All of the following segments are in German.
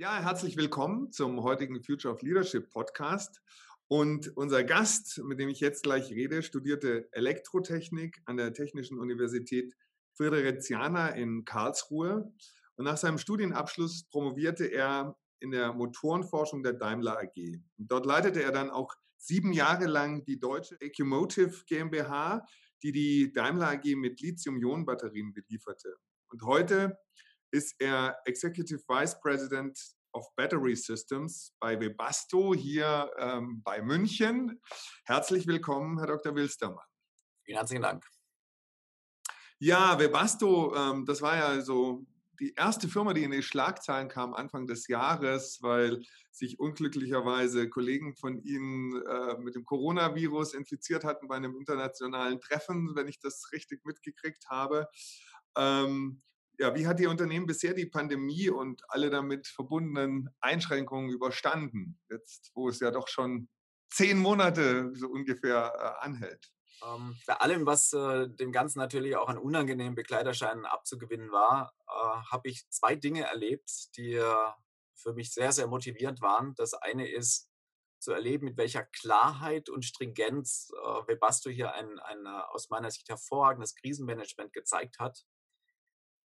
Ja, herzlich willkommen zum heutigen Future of Leadership Podcast. Und unser Gast, mit dem ich jetzt gleich rede, studierte Elektrotechnik an der Technischen Universität Frideriziana in Karlsruhe. Und nach seinem Studienabschluss promovierte er in der Motorenforschung der Daimler AG. Und dort leitete er dann auch sieben Jahre lang die deutsche Ecumotive GmbH, die die Daimler AG mit Lithium-Ionen-Batterien belieferte. Und heute ist er Executive Vice President of Battery Systems bei Webasto hier ähm, bei München. Herzlich willkommen, Herr Dr. Wilstermann. Vielen herzlichen Dank. Ja, Webasto, ähm, das war ja so die erste Firma, die in die Schlagzeilen kam Anfang des Jahres, weil sich unglücklicherweise Kollegen von Ihnen äh, mit dem Coronavirus infiziert hatten bei einem internationalen Treffen, wenn ich das richtig mitgekriegt habe. Ähm, ja, wie hat Ihr Unternehmen bisher die Pandemie und alle damit verbundenen Einschränkungen überstanden? Jetzt, wo es ja doch schon zehn Monate so ungefähr äh, anhält. Ähm, bei allem, was äh, dem Ganzen natürlich auch an unangenehmen Begleiterscheinen abzugewinnen war, äh, habe ich zwei Dinge erlebt, die äh, für mich sehr, sehr motivierend waren. Das eine ist, zu erleben, mit welcher Klarheit und Stringenz äh, Webasto hier ein, ein aus meiner Sicht hervorragendes Krisenmanagement gezeigt hat.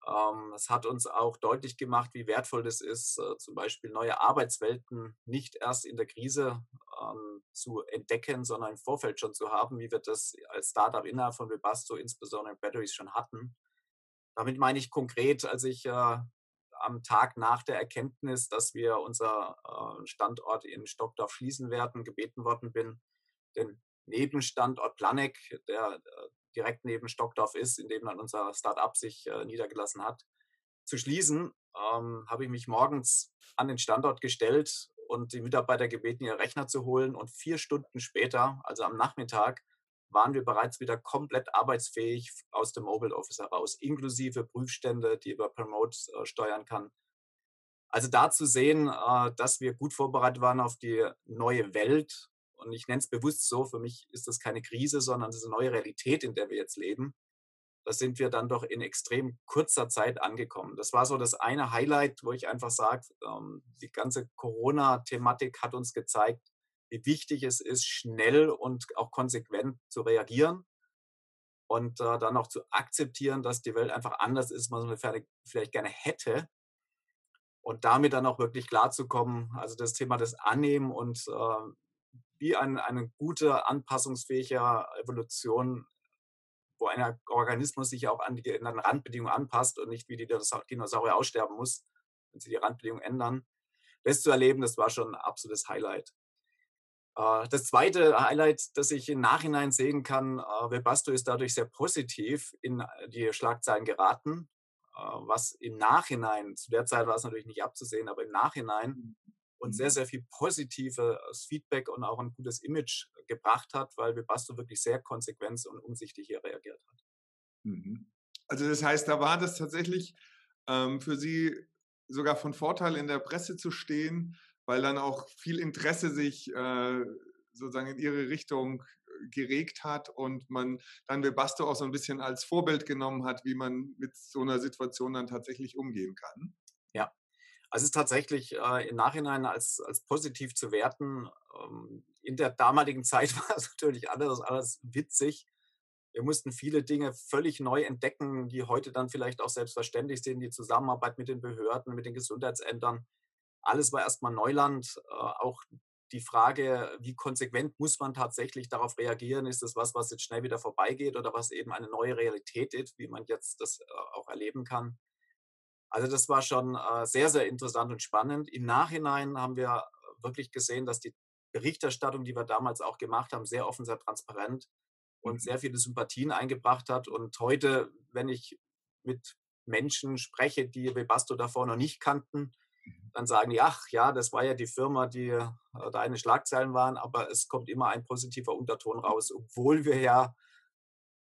Ähm, es hat uns auch deutlich gemacht, wie wertvoll das ist, äh, zum Beispiel neue Arbeitswelten nicht erst in der Krise ähm, zu entdecken, sondern im Vorfeld schon zu haben, wie wir das als Startup innerhalb von Webasto, insbesondere in Batteries, schon hatten. Damit meine ich konkret, als ich äh, am Tag nach der Erkenntnis, dass wir unser äh, Standort in Stockdorf schließen werden, gebeten worden bin, den Nebenstandort Planek, der direkt neben Stockdorf ist, in dem dann unser Start-up sich äh, niedergelassen hat, zu schließen, ähm, habe ich mich morgens an den Standort gestellt und die Mitarbeiter gebeten, ihre Rechner zu holen. Und vier Stunden später, also am Nachmittag, waren wir bereits wieder komplett arbeitsfähig aus dem Mobile Office heraus, inklusive Prüfstände, die über Promote äh, steuern kann. Also da zu sehen, äh, dass wir gut vorbereitet waren auf die neue Welt und ich nenne es bewusst so, für mich ist das keine Krise, sondern es ist eine neue Realität, in der wir jetzt leben. Da sind wir dann doch in extrem kurzer Zeit angekommen. Das war so das eine Highlight, wo ich einfach sage, ähm, die ganze Corona-Thematik hat uns gezeigt, wie wichtig es ist, schnell und auch konsequent zu reagieren und äh, dann auch zu akzeptieren, dass die Welt einfach anders ist, was man vielleicht gerne hätte. Und damit dann auch wirklich klarzukommen, also das Thema des Annehmen und äh, wie ein, eine gute, anpassungsfähige Evolution, wo ein Organismus sich auch an die geänderten Randbedingungen anpasst und nicht wie die Dinosaurier aussterben muss, wenn sie die Randbedingungen ändern. Das zu erleben, das war schon ein absolutes Highlight. Äh, das zweite Highlight, das ich im Nachhinein sehen kann, äh, Webasto ist dadurch sehr positiv in die Schlagzeilen geraten, äh, was im Nachhinein, zu der Zeit war es natürlich nicht abzusehen, aber im Nachhinein mhm und sehr, sehr viel positives Feedback und auch ein gutes Image gebracht hat, weil Webasto wirklich sehr konsequent und umsichtig hier reagiert hat. Mhm. Also das heißt, da war das tatsächlich ähm, für Sie sogar von Vorteil in der Presse zu stehen, weil dann auch viel Interesse sich äh, sozusagen in Ihre Richtung äh, geregt hat und man dann Webasto auch so ein bisschen als Vorbild genommen hat, wie man mit so einer Situation dann tatsächlich umgehen kann. Ja, es ist tatsächlich äh, im Nachhinein als, als positiv zu werten. Ähm, in der damaligen Zeit war es natürlich alles, alles witzig. Wir mussten viele Dinge völlig neu entdecken, die heute dann vielleicht auch selbstverständlich sind. Die Zusammenarbeit mit den Behörden, mit den Gesundheitsämtern. Alles war erstmal Neuland. Äh, auch die Frage, wie konsequent muss man tatsächlich darauf reagieren? Ist das was, was jetzt schnell wieder vorbeigeht oder was eben eine neue Realität ist, wie man jetzt das äh, auch erleben kann? Also das war schon äh, sehr, sehr interessant und spannend. Im Nachhinein haben wir wirklich gesehen, dass die Berichterstattung, die wir damals auch gemacht haben, sehr offen, sehr transparent und mhm. sehr viele Sympathien eingebracht hat. Und heute, wenn ich mit Menschen spreche, die Webasto davor noch nicht kannten, mhm. dann sagen die, ach ja, das war ja die Firma, die äh, da eine Schlagzeilen waren, aber es kommt immer ein positiver Unterton raus, obwohl wir ja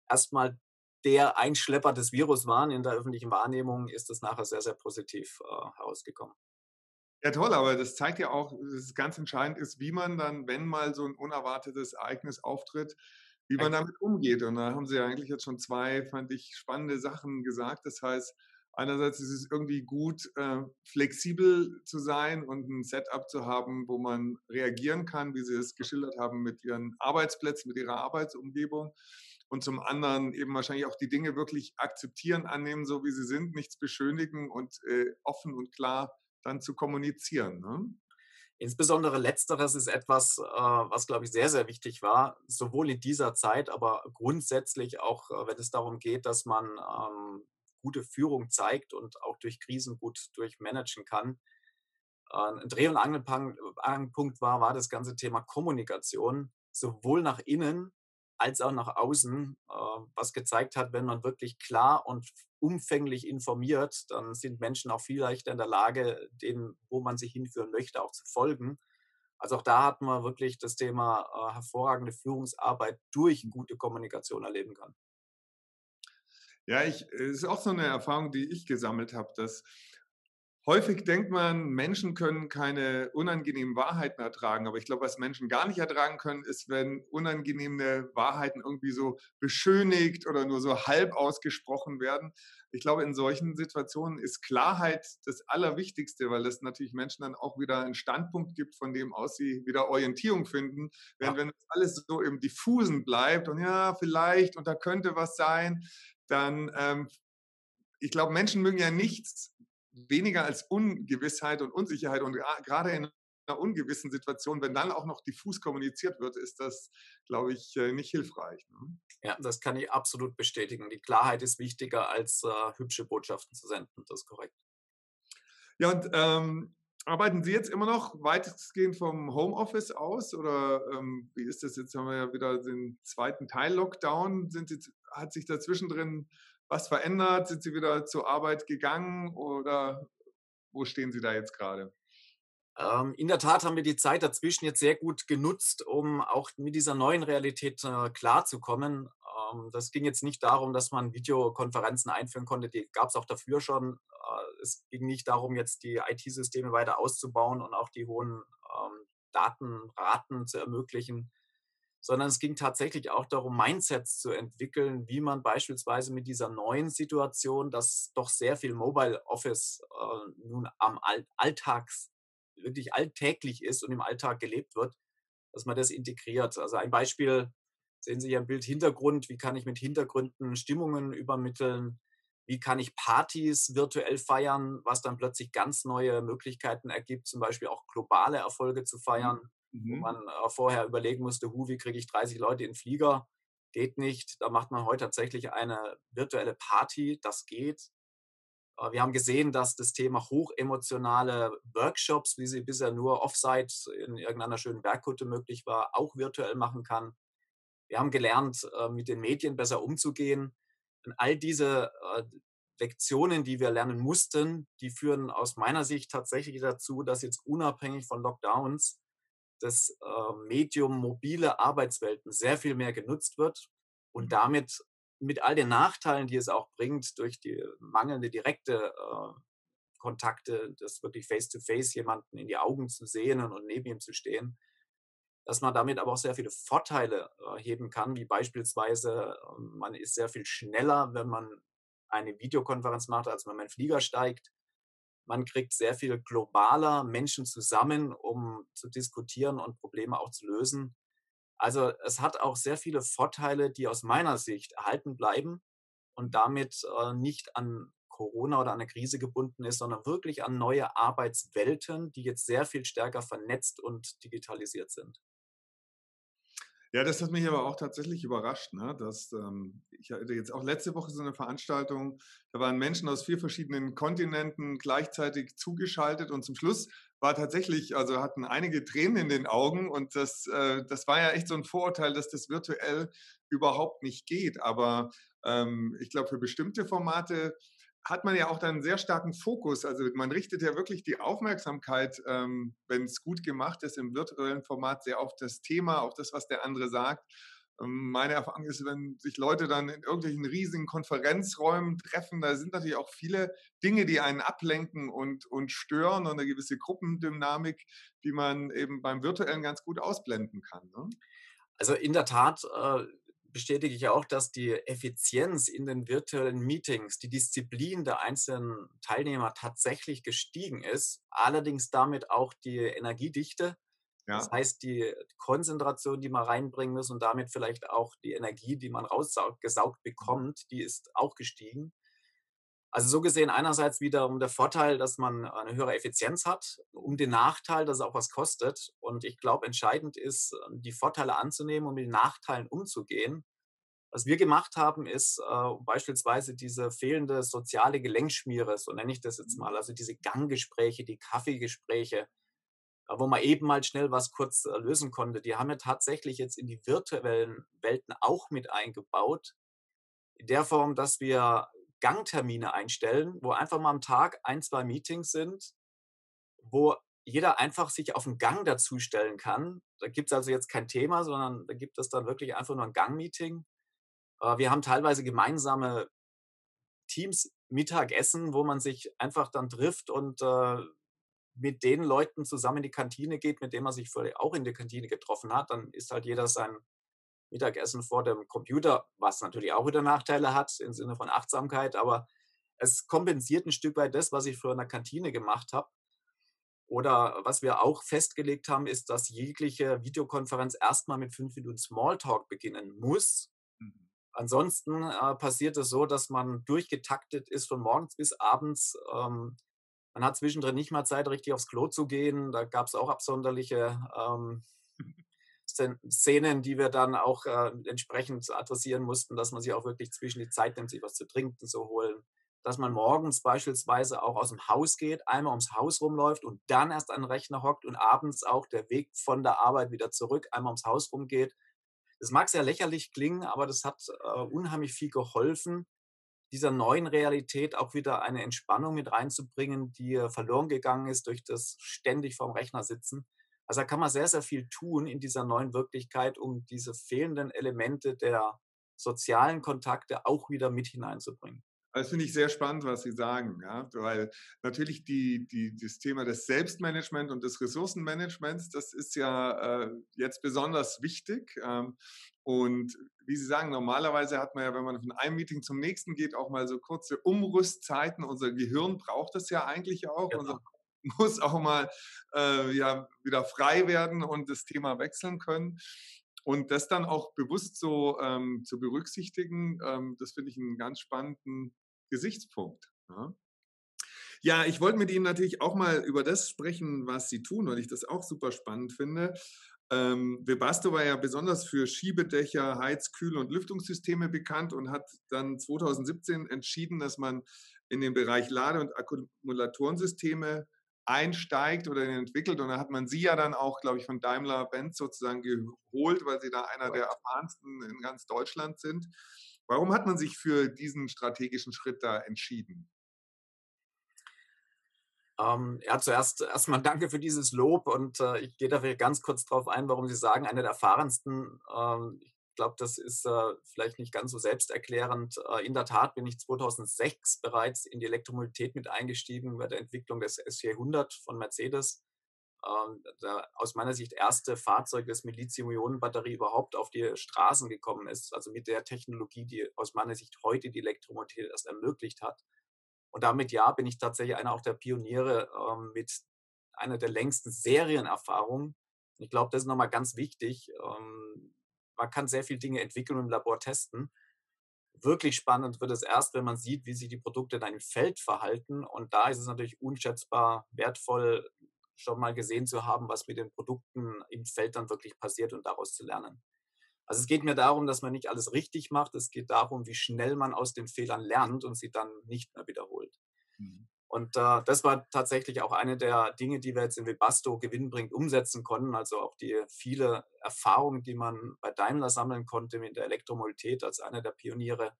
erstmal der Einschlepper des Virus waren in der öffentlichen Wahrnehmung, ist das nachher sehr, sehr positiv äh, herausgekommen. Ja, toll, aber das zeigt ja auch, dass es ganz entscheidend ist, wie man dann, wenn mal so ein unerwartetes Ereignis auftritt, wie man damit umgeht. Und da haben Sie ja eigentlich jetzt schon zwei, fand ich, spannende Sachen gesagt. Das heißt, Einerseits ist es irgendwie gut, äh, flexibel zu sein und ein Setup zu haben, wo man reagieren kann, wie Sie es geschildert haben, mit Ihren Arbeitsplätzen, mit Ihrer Arbeitsumgebung. Und zum anderen eben wahrscheinlich auch die Dinge wirklich akzeptieren, annehmen, so wie sie sind, nichts beschönigen und äh, offen und klar dann zu kommunizieren. Ne? Insbesondere letzteres ist etwas, äh, was, glaube ich, sehr, sehr wichtig war, sowohl in dieser Zeit, aber grundsätzlich auch, äh, wenn es darum geht, dass man ähm, gute Führung zeigt und auch durch Krisen gut durchmanagen kann. Ein Dreh- und Angelpunkt war, war das ganze Thema Kommunikation, sowohl nach innen als auch nach außen, was gezeigt hat, wenn man wirklich klar und umfänglich informiert, dann sind Menschen auch viel leichter in der Lage, dem, wo man sich hinführen möchte, auch zu folgen. Also auch da hatten wir wirklich das Thema äh, hervorragende Führungsarbeit durch gute Kommunikation erleben kann. Ja, ich, es ist auch so eine Erfahrung, die ich gesammelt habe, dass Häufig denkt man, Menschen können keine unangenehmen Wahrheiten ertragen. Aber ich glaube, was Menschen gar nicht ertragen können, ist, wenn unangenehme Wahrheiten irgendwie so beschönigt oder nur so halb ausgesprochen werden. Ich glaube, in solchen Situationen ist Klarheit das Allerwichtigste, weil es natürlich Menschen dann auch wieder einen Standpunkt gibt, von dem aus sie wieder Orientierung finden. Während ja. wenn alles so im Diffusen bleibt und ja, vielleicht und da könnte was sein, dann ähm, ich glaube, Menschen mögen ja nichts weniger als Ungewissheit und Unsicherheit. Und gerade in einer ungewissen Situation, wenn dann auch noch diffus kommuniziert wird, ist das, glaube ich, äh, nicht hilfreich. Ne? Ja, das kann ich absolut bestätigen. Die Klarheit ist wichtiger als äh, hübsche Botschaften zu senden. Das ist korrekt. Ja, und ähm, arbeiten Sie jetzt immer noch weitestgehend vom Homeoffice aus oder ähm, wie ist das jetzt? Haben wir ja wieder den zweiten Teil Lockdown. Sind Sie, hat sich dazwischen drin was verändert? Sind Sie wieder zur Arbeit gegangen oder wo stehen Sie da jetzt gerade? Ähm, in der Tat haben wir die Zeit dazwischen jetzt sehr gut genutzt, um auch mit dieser neuen Realität äh, klarzukommen. Ähm, das ging jetzt nicht darum, dass man Videokonferenzen einführen konnte, die gab es auch dafür schon. Äh, es ging nicht darum, jetzt die IT-Systeme weiter auszubauen und auch die hohen ähm, Datenraten zu ermöglichen sondern es ging tatsächlich auch darum, Mindsets zu entwickeln, wie man beispielsweise mit dieser neuen Situation, dass doch sehr viel Mobile Office äh, nun am Alltags, wirklich alltäglich ist und im Alltag gelebt wird, dass man das integriert. Also ein Beispiel, sehen Sie hier im Bild Hintergrund, wie kann ich mit Hintergründen Stimmungen übermitteln, wie kann ich Partys virtuell feiern, was dann plötzlich ganz neue Möglichkeiten ergibt, zum Beispiel auch globale Erfolge zu feiern mhm. wo man äh, vorher überlegen musste, hu, wie kriege ich 30 Leute in den Flieger? Geht nicht. Da macht man heute tatsächlich eine virtuelle Party. Das geht. Äh, wir haben gesehen, dass das Thema hochemotionale Workshops, wie sie bisher nur offsite in irgendeiner schönen Berghütte möglich war, auch virtuell machen kann. Wir haben gelernt, äh, mit den Medien besser umzugehen. Und all diese Lektionen, die wir lernen mussten, die führen aus meiner Sicht tatsächlich dazu, dass jetzt unabhängig von Lockdowns das äh, Medium mobile Arbeitswelten sehr viel mehr genutzt wird und mhm. damit mit all den Nachteilen, die es auch bringt, durch die mangelnde direkte äh, Kontakte, das wirklich face-to-face -face jemanden in die Augen zu sehen und neben ihm zu stehen, dass man damit aber auch sehr viele Vorteile äh, heben kann, wie beispielsweise, äh, man ist sehr viel schneller, wenn man eine Videokonferenz macht, als wenn man in den Flieger steigt. Man kriegt sehr viel globaler Menschen zusammen, um zu diskutieren und Probleme auch zu lösen. Also es hat auch sehr viele Vorteile, die aus meiner Sicht erhalten bleiben und damit äh, nicht an Corona oder an eine Krise gebunden ist, sondern wirklich an neue Arbeitswelten, die jetzt sehr viel stärker vernetzt und digitalisiert sind. Ja, das hat mich aber auch tatsächlich überrascht. Ne? Dass, ähm, ich hatte jetzt auch letzte Woche so eine Veranstaltung, da waren Menschen aus vier verschiedenen Kontinenten gleichzeitig zugeschaltet und zum Schluss war tatsächlich, also hatten einige Tränen in den Augen und das, äh, das war ja echt so ein Vorurteil, dass das virtuell überhaupt nicht geht. Aber ähm, ich glaube, für bestimmte Formate hat man ja auch dann einen sehr starken Fokus. Also man richtet ja wirklich die Aufmerksamkeit, ähm, wenn es gut gemacht ist, im virtuellen Format sehr auf das Thema, auf das, was der andere sagt. Ähm, meine Erfahrung ist, wenn sich Leute dann in irgendwelchen riesigen Konferenzräumen treffen, da sind natürlich auch viele Dinge, die einen ablenken und, und stören und eine gewisse Gruppendynamik, die man eben beim virtuellen ganz gut ausblenden kann. Ne? Also in der Tat, äh bestätige ich auch, dass die Effizienz in den virtuellen Meetings, die Disziplin der einzelnen Teilnehmer tatsächlich gestiegen ist, allerdings damit auch die Energiedichte. Ja. Das heißt, die Konzentration, die man reinbringen muss und damit vielleicht auch die Energie, die man rausgesaugt bekommt, die ist auch gestiegen. Also so gesehen einerseits wiederum der Vorteil, dass man eine höhere Effizienz hat, um den Nachteil, dass es auch was kostet. Und ich glaube, entscheidend ist, die Vorteile anzunehmen und mit den Nachteilen umzugehen. Was wir gemacht haben, ist äh, beispielsweise diese fehlende soziale Gelenkschmiere, so nenne ich das jetzt mhm. mal, also diese Ganggespräche, die Kaffeegespräche, äh, wo man eben mal schnell was kurz äh, lösen konnte, die haben wir tatsächlich jetzt in die virtuellen Welten auch mit eingebaut. In der Form, dass wir Gangtermine einstellen, wo einfach mal am Tag ein, zwei Meetings sind, wo jeder einfach sich auf einen Gang dazustellen kann. Da gibt es also jetzt kein Thema, sondern da gibt es dann wirklich einfach nur ein Gang-Meeting. Äh, wir haben teilweise gemeinsame Teams Mittagessen, wo man sich einfach dann trifft und äh, mit den Leuten zusammen in die Kantine geht, mit denen man sich auch in der Kantine getroffen hat. Dann ist halt jeder sein Mittagessen vor dem Computer, was natürlich auch wieder Nachteile hat im Sinne von Achtsamkeit, aber es kompensiert ein Stück weit das, was ich früher in der Kantine gemacht habe. Oder was wir auch festgelegt haben, ist, dass jegliche Videokonferenz erstmal mit fünf Minuten Smalltalk beginnen muss. Mhm. Ansonsten äh, passiert es so, dass man durchgetaktet ist von morgens bis abends. Ähm, man hat zwischendrin nicht mal Zeit, richtig aufs Klo zu gehen. Da gab es auch absonderliche ähm, Szenen, die wir dann auch äh, entsprechend adressieren mussten, dass man sich auch wirklich zwischen die Zeit nimmt, sich was zu trinken zu holen. Dass man morgens beispielsweise auch aus dem Haus geht, einmal ums Haus rumläuft und dann erst an den Rechner hockt und abends auch der Weg von der Arbeit wieder zurück, einmal ums Haus rumgeht. Das mag sehr lächerlich klingen, aber das hat äh, unheimlich viel geholfen, dieser neuen Realität auch wieder eine Entspannung mit reinzubringen, die verloren gegangen ist durch das ständig vorm Rechner sitzen. Also da kann man sehr, sehr viel tun in dieser neuen Wirklichkeit, um diese fehlenden Elemente der sozialen Kontakte auch wieder mit hineinzubringen. Das finde ich sehr spannend, was Sie sagen, ja? weil natürlich die, die, das Thema des Selbstmanagements und des Ressourcenmanagements, das ist ja äh, jetzt besonders wichtig. Ähm, und wie Sie sagen, normalerweise hat man ja, wenn man von einem Meeting zum nächsten geht, auch mal so kurze Umrüstzeiten. Unser Gehirn braucht das ja eigentlich auch. Genau. Unser muss auch mal äh, ja, wieder frei werden und das Thema wechseln können. Und das dann auch bewusst so ähm, zu berücksichtigen, ähm, das finde ich einen ganz spannenden Gesichtspunkt. Ja. ja. ich wollte mit Ihnen natürlich auch mal über das sprechen, was Sie tun, weil ich das auch super spannend finde. Ähm, Webasto war ja besonders für Schiebedächer, Heiz-, Kühl- und Lüftungssysteme bekannt und hat dann 2017 entschieden, dass man in den Bereich Lade- und Akkumulatorensysteme einsteigt oder entwickelt. Und da hat man sie ja dann auch, glaube ich, von Daimler-Benz sozusagen geholt, weil sie da einer der erfahrensten in ganz Deutschland sind. Warum hat man sich für diesen strategischen Schritt da entschieden? Ähm, ja, zuerst erstmal danke für dieses Lob und äh, ich gehe dafür ganz kurz darauf ein, warum Sie sagen, einer der erfahrensten. Ähm, ich glaube, das ist äh, vielleicht nicht ganz so selbsterklärend. Äh, in der Tat bin ich 2006 bereits in die Elektromobilität mit eingestiegen bei der Entwicklung des S400 von Mercedes. Ähm, der aus meiner Sicht erste Fahrzeug, das mit Lithium-Ionen-Batterie überhaupt auf die Straßen gekommen ist, also mit der Technologie, die aus meiner Sicht heute die Elektromobilität erst ermöglicht hat. Und damit ja, bin ich tatsächlich einer auch der Pioniere ähm, mit einer der längsten Serienerfahrungen. Ich glaube, das ist nochmal ganz wichtig. Ähm, man kann sehr viele Dinge entwickeln und im Labor testen. Wirklich spannend wird es erst, wenn man sieht, wie sich die Produkte in einem Feld verhalten. Und da ist es natürlich unschätzbar wertvoll, schon mal gesehen zu haben, was mit den Produkten im Feld dann wirklich passiert und daraus zu lernen. Also es geht mir darum, dass man nicht alles richtig macht. Es geht darum, wie schnell man aus den Fehlern lernt und sie dann nicht mehr wiederholt. Mhm. Und äh, das war tatsächlich auch eine der Dinge, die wir jetzt in Webasto gewinnbringend umsetzen konnten. Also auch die viele Erfahrungen, die man bei Daimler sammeln konnte mit der Elektromobilität als einer der Pioniere.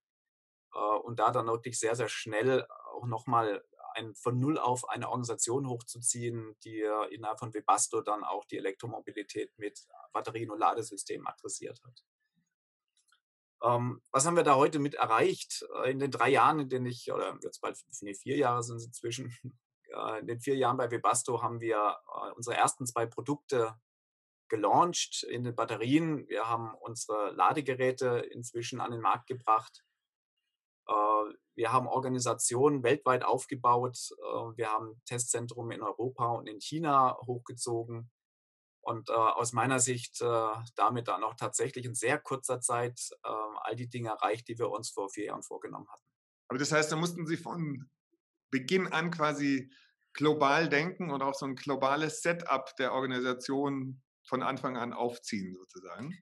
Äh, und da dann wirklich sehr, sehr schnell auch nochmal ein, von Null auf eine Organisation hochzuziehen, die innerhalb von Webasto dann auch die Elektromobilität mit Batterien und Ladesystemen adressiert hat. Ähm, was haben wir da heute mit erreicht äh, in den drei Jahren, in denen ich, oder jetzt bald nee, vier Jahre sind es inzwischen, äh, in den vier Jahren bei Webasto haben wir äh, unsere ersten zwei Produkte gelauncht in den Batterien. Wir haben unsere Ladegeräte inzwischen an den Markt gebracht. Wir haben Organisationen weltweit aufgebaut. Wir haben Testzentrum in Europa und in China hochgezogen. Und äh, aus meiner Sicht damit dann auch tatsächlich in sehr kurzer Zeit all die Dinge erreicht, die wir uns vor vier Jahren vorgenommen hatten. Aber das heißt, da mussten Sie von Beginn an quasi global denken und auch so ein globales Setup der Organisation von Anfang an aufziehen, sozusagen?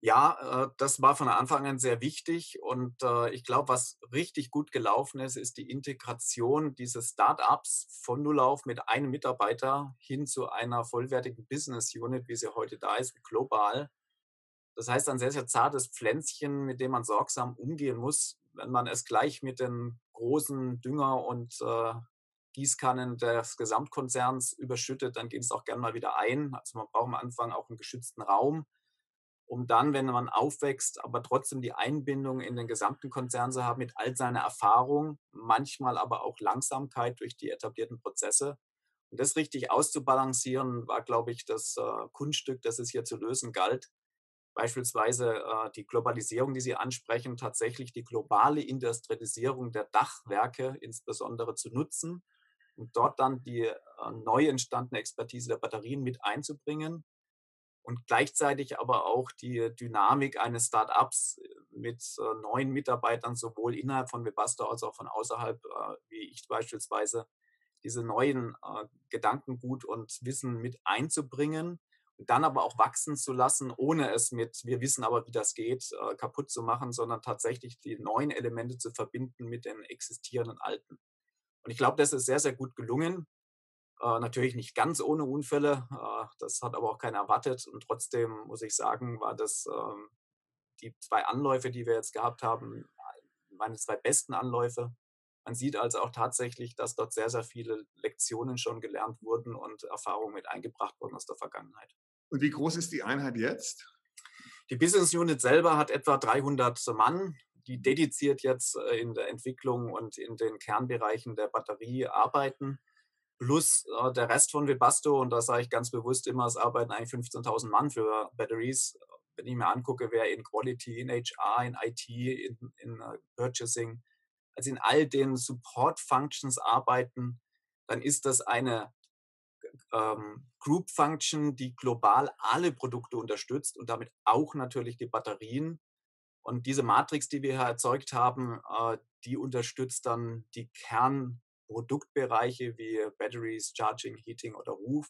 Ja, äh, das war von Anfang an sehr wichtig und äh, ich glaube, was richtig gut gelaufen ist, ist die Integration dieses Startups von Null auf mit einem Mitarbeiter hin zu einer vollwertigen Business Unit, wie sie heute da ist, global. Das heißt, ein sehr, sehr zartes Pflänzchen, mit dem man sorgsam umgehen muss. Wenn man es gleich mit den großen Dünger und äh, Gießkannen des Gesamtkonzerns überschüttet, dann geht es auch gern mal wieder ein. Also man braucht am Anfang auch einen geschützten Raum, um dann, wenn man aufwächst, aber trotzdem die Einbindung in den gesamten Konzern zu haben mit all seiner Erfahrung, manchmal aber auch Langsamkeit durch die etablierten Prozesse. Und das richtig auszubalancieren, war, glaube ich, das äh, Kunststück, das es hier zu lösen galt. Beispielsweise äh, die Globalisierung, die Sie ansprechen, tatsächlich die globale Industrialisierung der Dachwerke insbesondere zu nutzen und dort dann die äh, neu entstandene Expertise der Batterien mit einzubringen und gleichzeitig aber auch die Dynamik eines Startups äh, mit äh, neuen Mitarbeitern sowohl innerhalb von Webasto als auch von außerhalb, wie ich beispielsweise, diese neuen Gedankengut und Wissen mit einzubringen und dann aber auch wachsen zu lassen, ohne es mit, wir wissen aber, wie das geht, kaputt zu machen, sondern tatsächlich die neuen Elemente zu verbinden mit den existierenden alten. Und ich glaube, das ist sehr, sehr gut gelungen. Äh, natürlich nicht ganz ohne Unfälle. Äh, das hat aber auch keiner erwartet. Und trotzdem muss ich sagen, war das ähm, die zwei Anläufe, die wir jetzt gehabt haben, meine zwei besten Anläufe. Man sieht also auch tatsächlich, dass dort sehr, sehr viele Lektionen schon gelernt wurden und Erfahrungen mit eingebracht wurden aus der Vergangenheit. Und wie groß ist die Einheit jetzt? Die Business Unit selber hat etwa 300 Mann die dediziert jetzt äh, in der Entwicklung und in den Kernbereichen der Batterie arbeiten. Plus äh, der Rest von Webasto, und da sage ich ganz bewusst immer, es arbeiten eigentlich 15.000 Mann für Batteries. Wenn ich mir angucke, wer in Quality, in HR, in IT, in, in uh, Purchasing, also in all den Support-Functions arbeiten, dann ist das eine ähm, Group Function, die global alle Produkte unterstützt und damit auch natürlich die Batterien. Und diese Matrix, die wir hier erzeugt haben, äh, die unterstützt dann die Kernproduktbereiche wie Batteries, Charging, Heating oder Roof.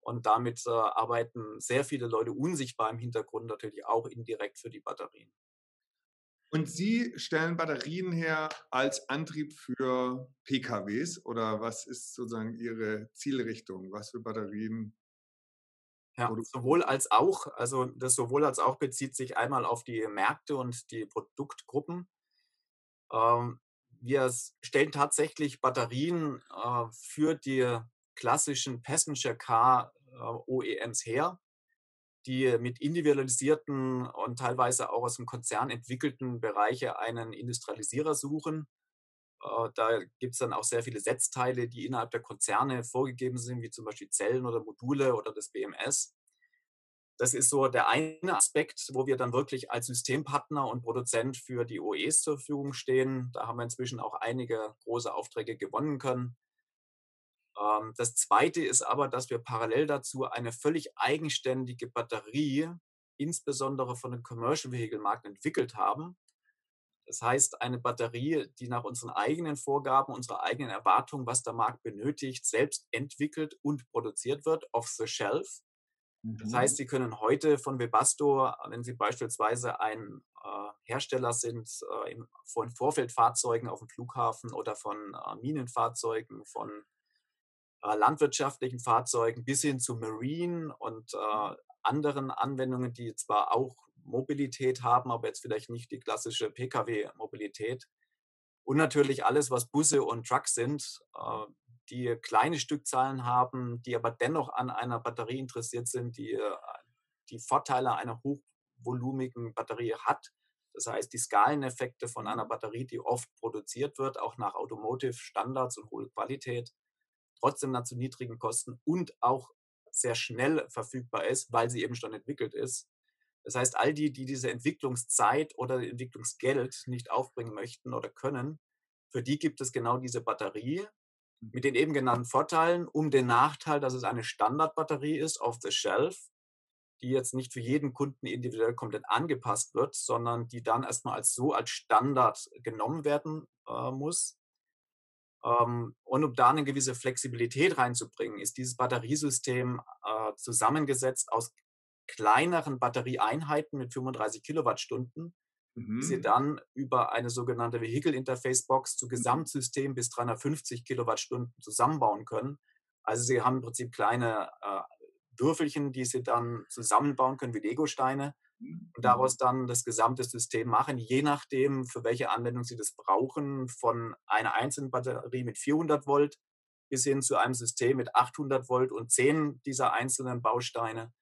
Und damit äh, arbeiten sehr viele Leute unsichtbar im Hintergrund natürlich auch indirekt für die Batterien. Und Sie stellen Batterien her als Antrieb für PKWs oder was ist sozusagen Ihre Zielrichtung? Was für Batterien ja, sowohl als auch. Also das sowohl als auch bezieht sich einmal auf die Märkte und die Produktgruppen. Ähm, wir stellen tatsächlich Batterien äh, für die klassischen Passenger Car äh, OEMs her, die mit individualisierten und teilweise auch aus dem Konzern entwickelten Bereiche einen Industrialisierer suchen äh, da gibt es dann auch sehr viele Setzteile, die innerhalb der Konzerne vorgegeben sind, wie zum Beispiel Zellen oder Module oder das BMS. Das ist so der eine Aspekt, wo wir dann wirklich als Systempartner und Produzent für die OEs zur Verfügung stehen. Da haben wir inzwischen auch einige große Aufträge gewonnen können. Ähm, das zweite ist aber, dass wir parallel dazu eine völlig eigenständige Batterie, insbesondere von dem Commercial Vehicle Markt entwickelt haben, das heißt, eine Batterie, die nach unseren eigenen Vorgaben, unserer eigenen Erwartungen, was der Markt benötigt, selbst entwickelt und produziert wird, off the shelf. Mhm. Das heißt, Sie können heute von Webasto, wenn Sie beispielsweise ein äh, Hersteller sind äh, von Vorfeldfahrzeugen auf dem Flughafen oder von äh, Minenfahrzeugen, von äh, landwirtschaftlichen Fahrzeugen bis hin zu Marine und äh, anderen Anwendungen, die zwar auch Mobilität haben, aber jetzt vielleicht nicht die klassische Pkw-Mobilität. Und natürlich alles, was Busse und Trucks sind, äh, die kleine Stückzahlen haben, die aber dennoch an einer Batterie interessiert sind, die äh, die Vorteile einer hochvolumigen Batterie hat. Das heißt, die Skaleneffekte von einer Batterie, die oft produziert wird, auch nach Automotive-Standards und hohe Qualität, trotzdem zu niedrigen Kosten und auch sehr schnell verfügbar ist, weil sie eben schon entwickelt ist. Das heißt, all die, die diese Entwicklungszeit oder Entwicklungsgeld nicht aufbringen möchten oder können, für die gibt es genau diese Batterie. Mit den eben genannten Vorteilen, um den Nachteil, dass es eine Standardbatterie ist, off the shelf, die jetzt nicht für jeden Kunden individuell komplett angepasst wird, sondern die dann erstmal als so als Standard genommen werden äh, muss. Ähm, und um da eine gewisse Flexibilität reinzubringen, ist dieses Batteriesystem äh, zusammengesetzt aus kleineren Batterieeinheiten mit 35 Kilowattstunden, mhm. Sie mhm. dann über eine sogenannte Vehicle Interface Box zu mhm. Gesamtsystem bis 350 Kilowattstunden zusammenbauen können. Also Sie haben im Prinzip kleine äh, Würfelchen, die Sie dann zusammenbauen können wie Lego-Steine und mhm. daraus dann das gesamte System machen, je nachdem, für welche Anwendung Sie das brauchen, von einer einzelnen Batterie mit 400 Volt bis hin zu einem System mit 800 Volt und zehn dieser einzelnen Bausteine.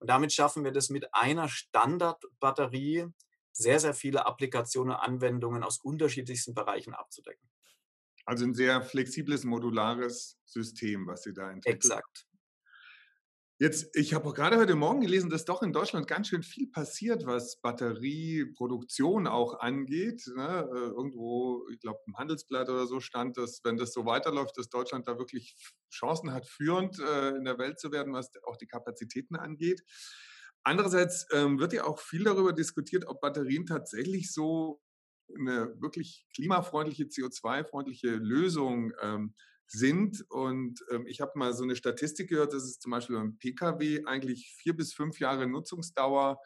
Und damit schaffen wir das mit einer Standardbatterie sehr, sehr viele Applikationen und Anwendungen aus unterschiedlichsten Bereichen abzudecken. Also ein sehr flexibles, modulares System, was Sie da entwickeln. Exakt. Jetzt, ich habe auch gerade heute Morgen gelesen, dass doch in Deutschland ganz schön viel passiert, was Batterieproduktion auch angeht. Ne? Äh, irgendwo, ich glaube, im Handelsblatt oder so stand, dass wenn das so weiterläuft, dass Deutschland da wirklich Chancen hat, führend äh, in der Welt zu werden, was auch die Kapazitäten angeht. Andererseits ähm, wird ja auch viel darüber diskutiert, ob Batterien tatsächlich so eine wirklich klimafreundliche, CO2-freundliche Lösung ähm, sind. Und ähm, ich habe mal so eine Statistik gehört, dass es zum Beispiel beim Pkw eigentlich vier bis fünf Jahre Nutzungsdauer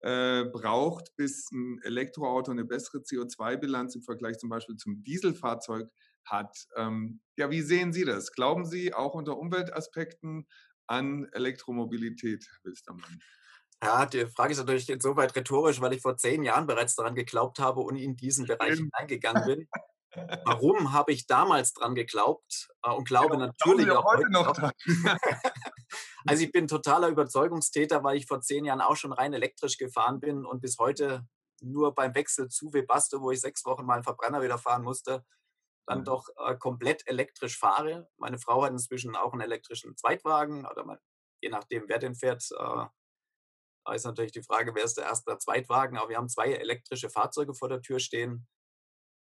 äh, braucht, bis ein Elektroauto eine bessere CO2-Bilanz im Vergleich zum Beispiel zum Dieselfahrzeug hat. Ähm, ja, wie sehen Sie das? Glauben Sie auch unter Umweltaspekten an Elektromobilität, Herr Wilstermann? Ja, die Frage ist natürlich insoweit rhetorisch, weil ich vor zehn Jahren bereits daran geglaubt habe und in diesen Bereich hineingegangen bin. Warum habe ich damals dran geglaubt äh, und glaube ja, natürlich auch heute noch dran. also ich bin totaler Überzeugungstäter, weil ich vor zehn Jahren auch schon rein elektrisch gefahren bin und bis heute nur beim Wechsel zu Webasto, wo ich sechs Wochen mal einen Verbrenner wieder fahren musste, dann mhm. doch äh, komplett elektrisch fahre. Meine Frau hat inzwischen auch einen elektrischen Zweitwagen oder mein, je nachdem, wer den fährt. Äh, da ist natürlich die Frage, wer ist der erste Zweitwagen. Aber wir haben zwei elektrische Fahrzeuge vor der Tür stehen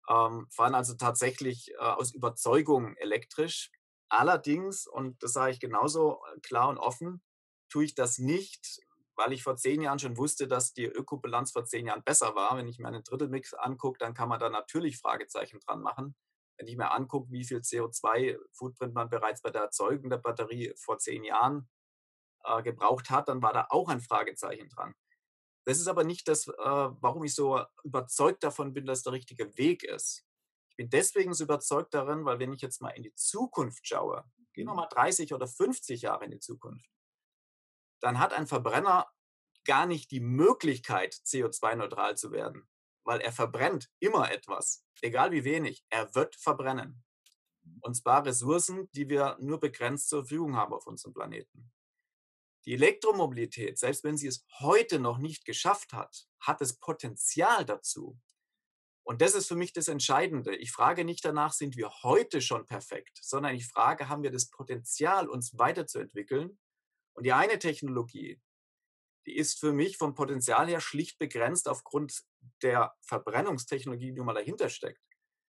ähm, fahren also tatsächlich äh, aus Überzeugung elektrisch. Allerdings, und das sage ich genauso äh, klar und offen, tue ich das nicht, weil ich vor zehn Jahren schon wusste, dass die Ökobilanz vor zehn Jahren besser war. Wenn ich mir einen Drittelmix angucke, dann kann man da natürlich Fragezeichen dran machen. Wenn ich mir angucke, wie viel CO2-Footprint man bereits bei der Erzeugung der Batterie vor zehn Jahren äh, gebraucht hat, dann war da auch ein Fragezeichen dran. Das ist aber nicht das, äh, warum ich so überzeugt davon bin, dass der richtige Weg ist. Ich bin deswegen so überzeugt darin, weil wenn ich jetzt mal in die Zukunft schaue, gehen wir mhm. mal 30 oder 50 Jahre in die Zukunft, dann hat ein Verbrenner gar nicht die Möglichkeit, CO2-neutral zu werden, weil er verbrennt immer etwas, egal wie wenig, er wird verbrennen. Mhm. Und zwar Ressourcen, die wir nur begrenzt zur Verfügung haben auf unserem Planeten. Die Elektromobilität, selbst wenn sie es heute noch nicht geschafft hat, hat das Potenzial dazu. Und das ist für mich das Entscheidende. Ich frage nicht danach, sind wir heute schon perfekt, sondern ich frage, haben wir das Potenzial, uns weiterzuentwickeln? Und die eine Technologie, die ist für mich vom Potenzial her schlicht begrenzt aufgrund der Verbrennungstechnologie, die mal dahinter steckt.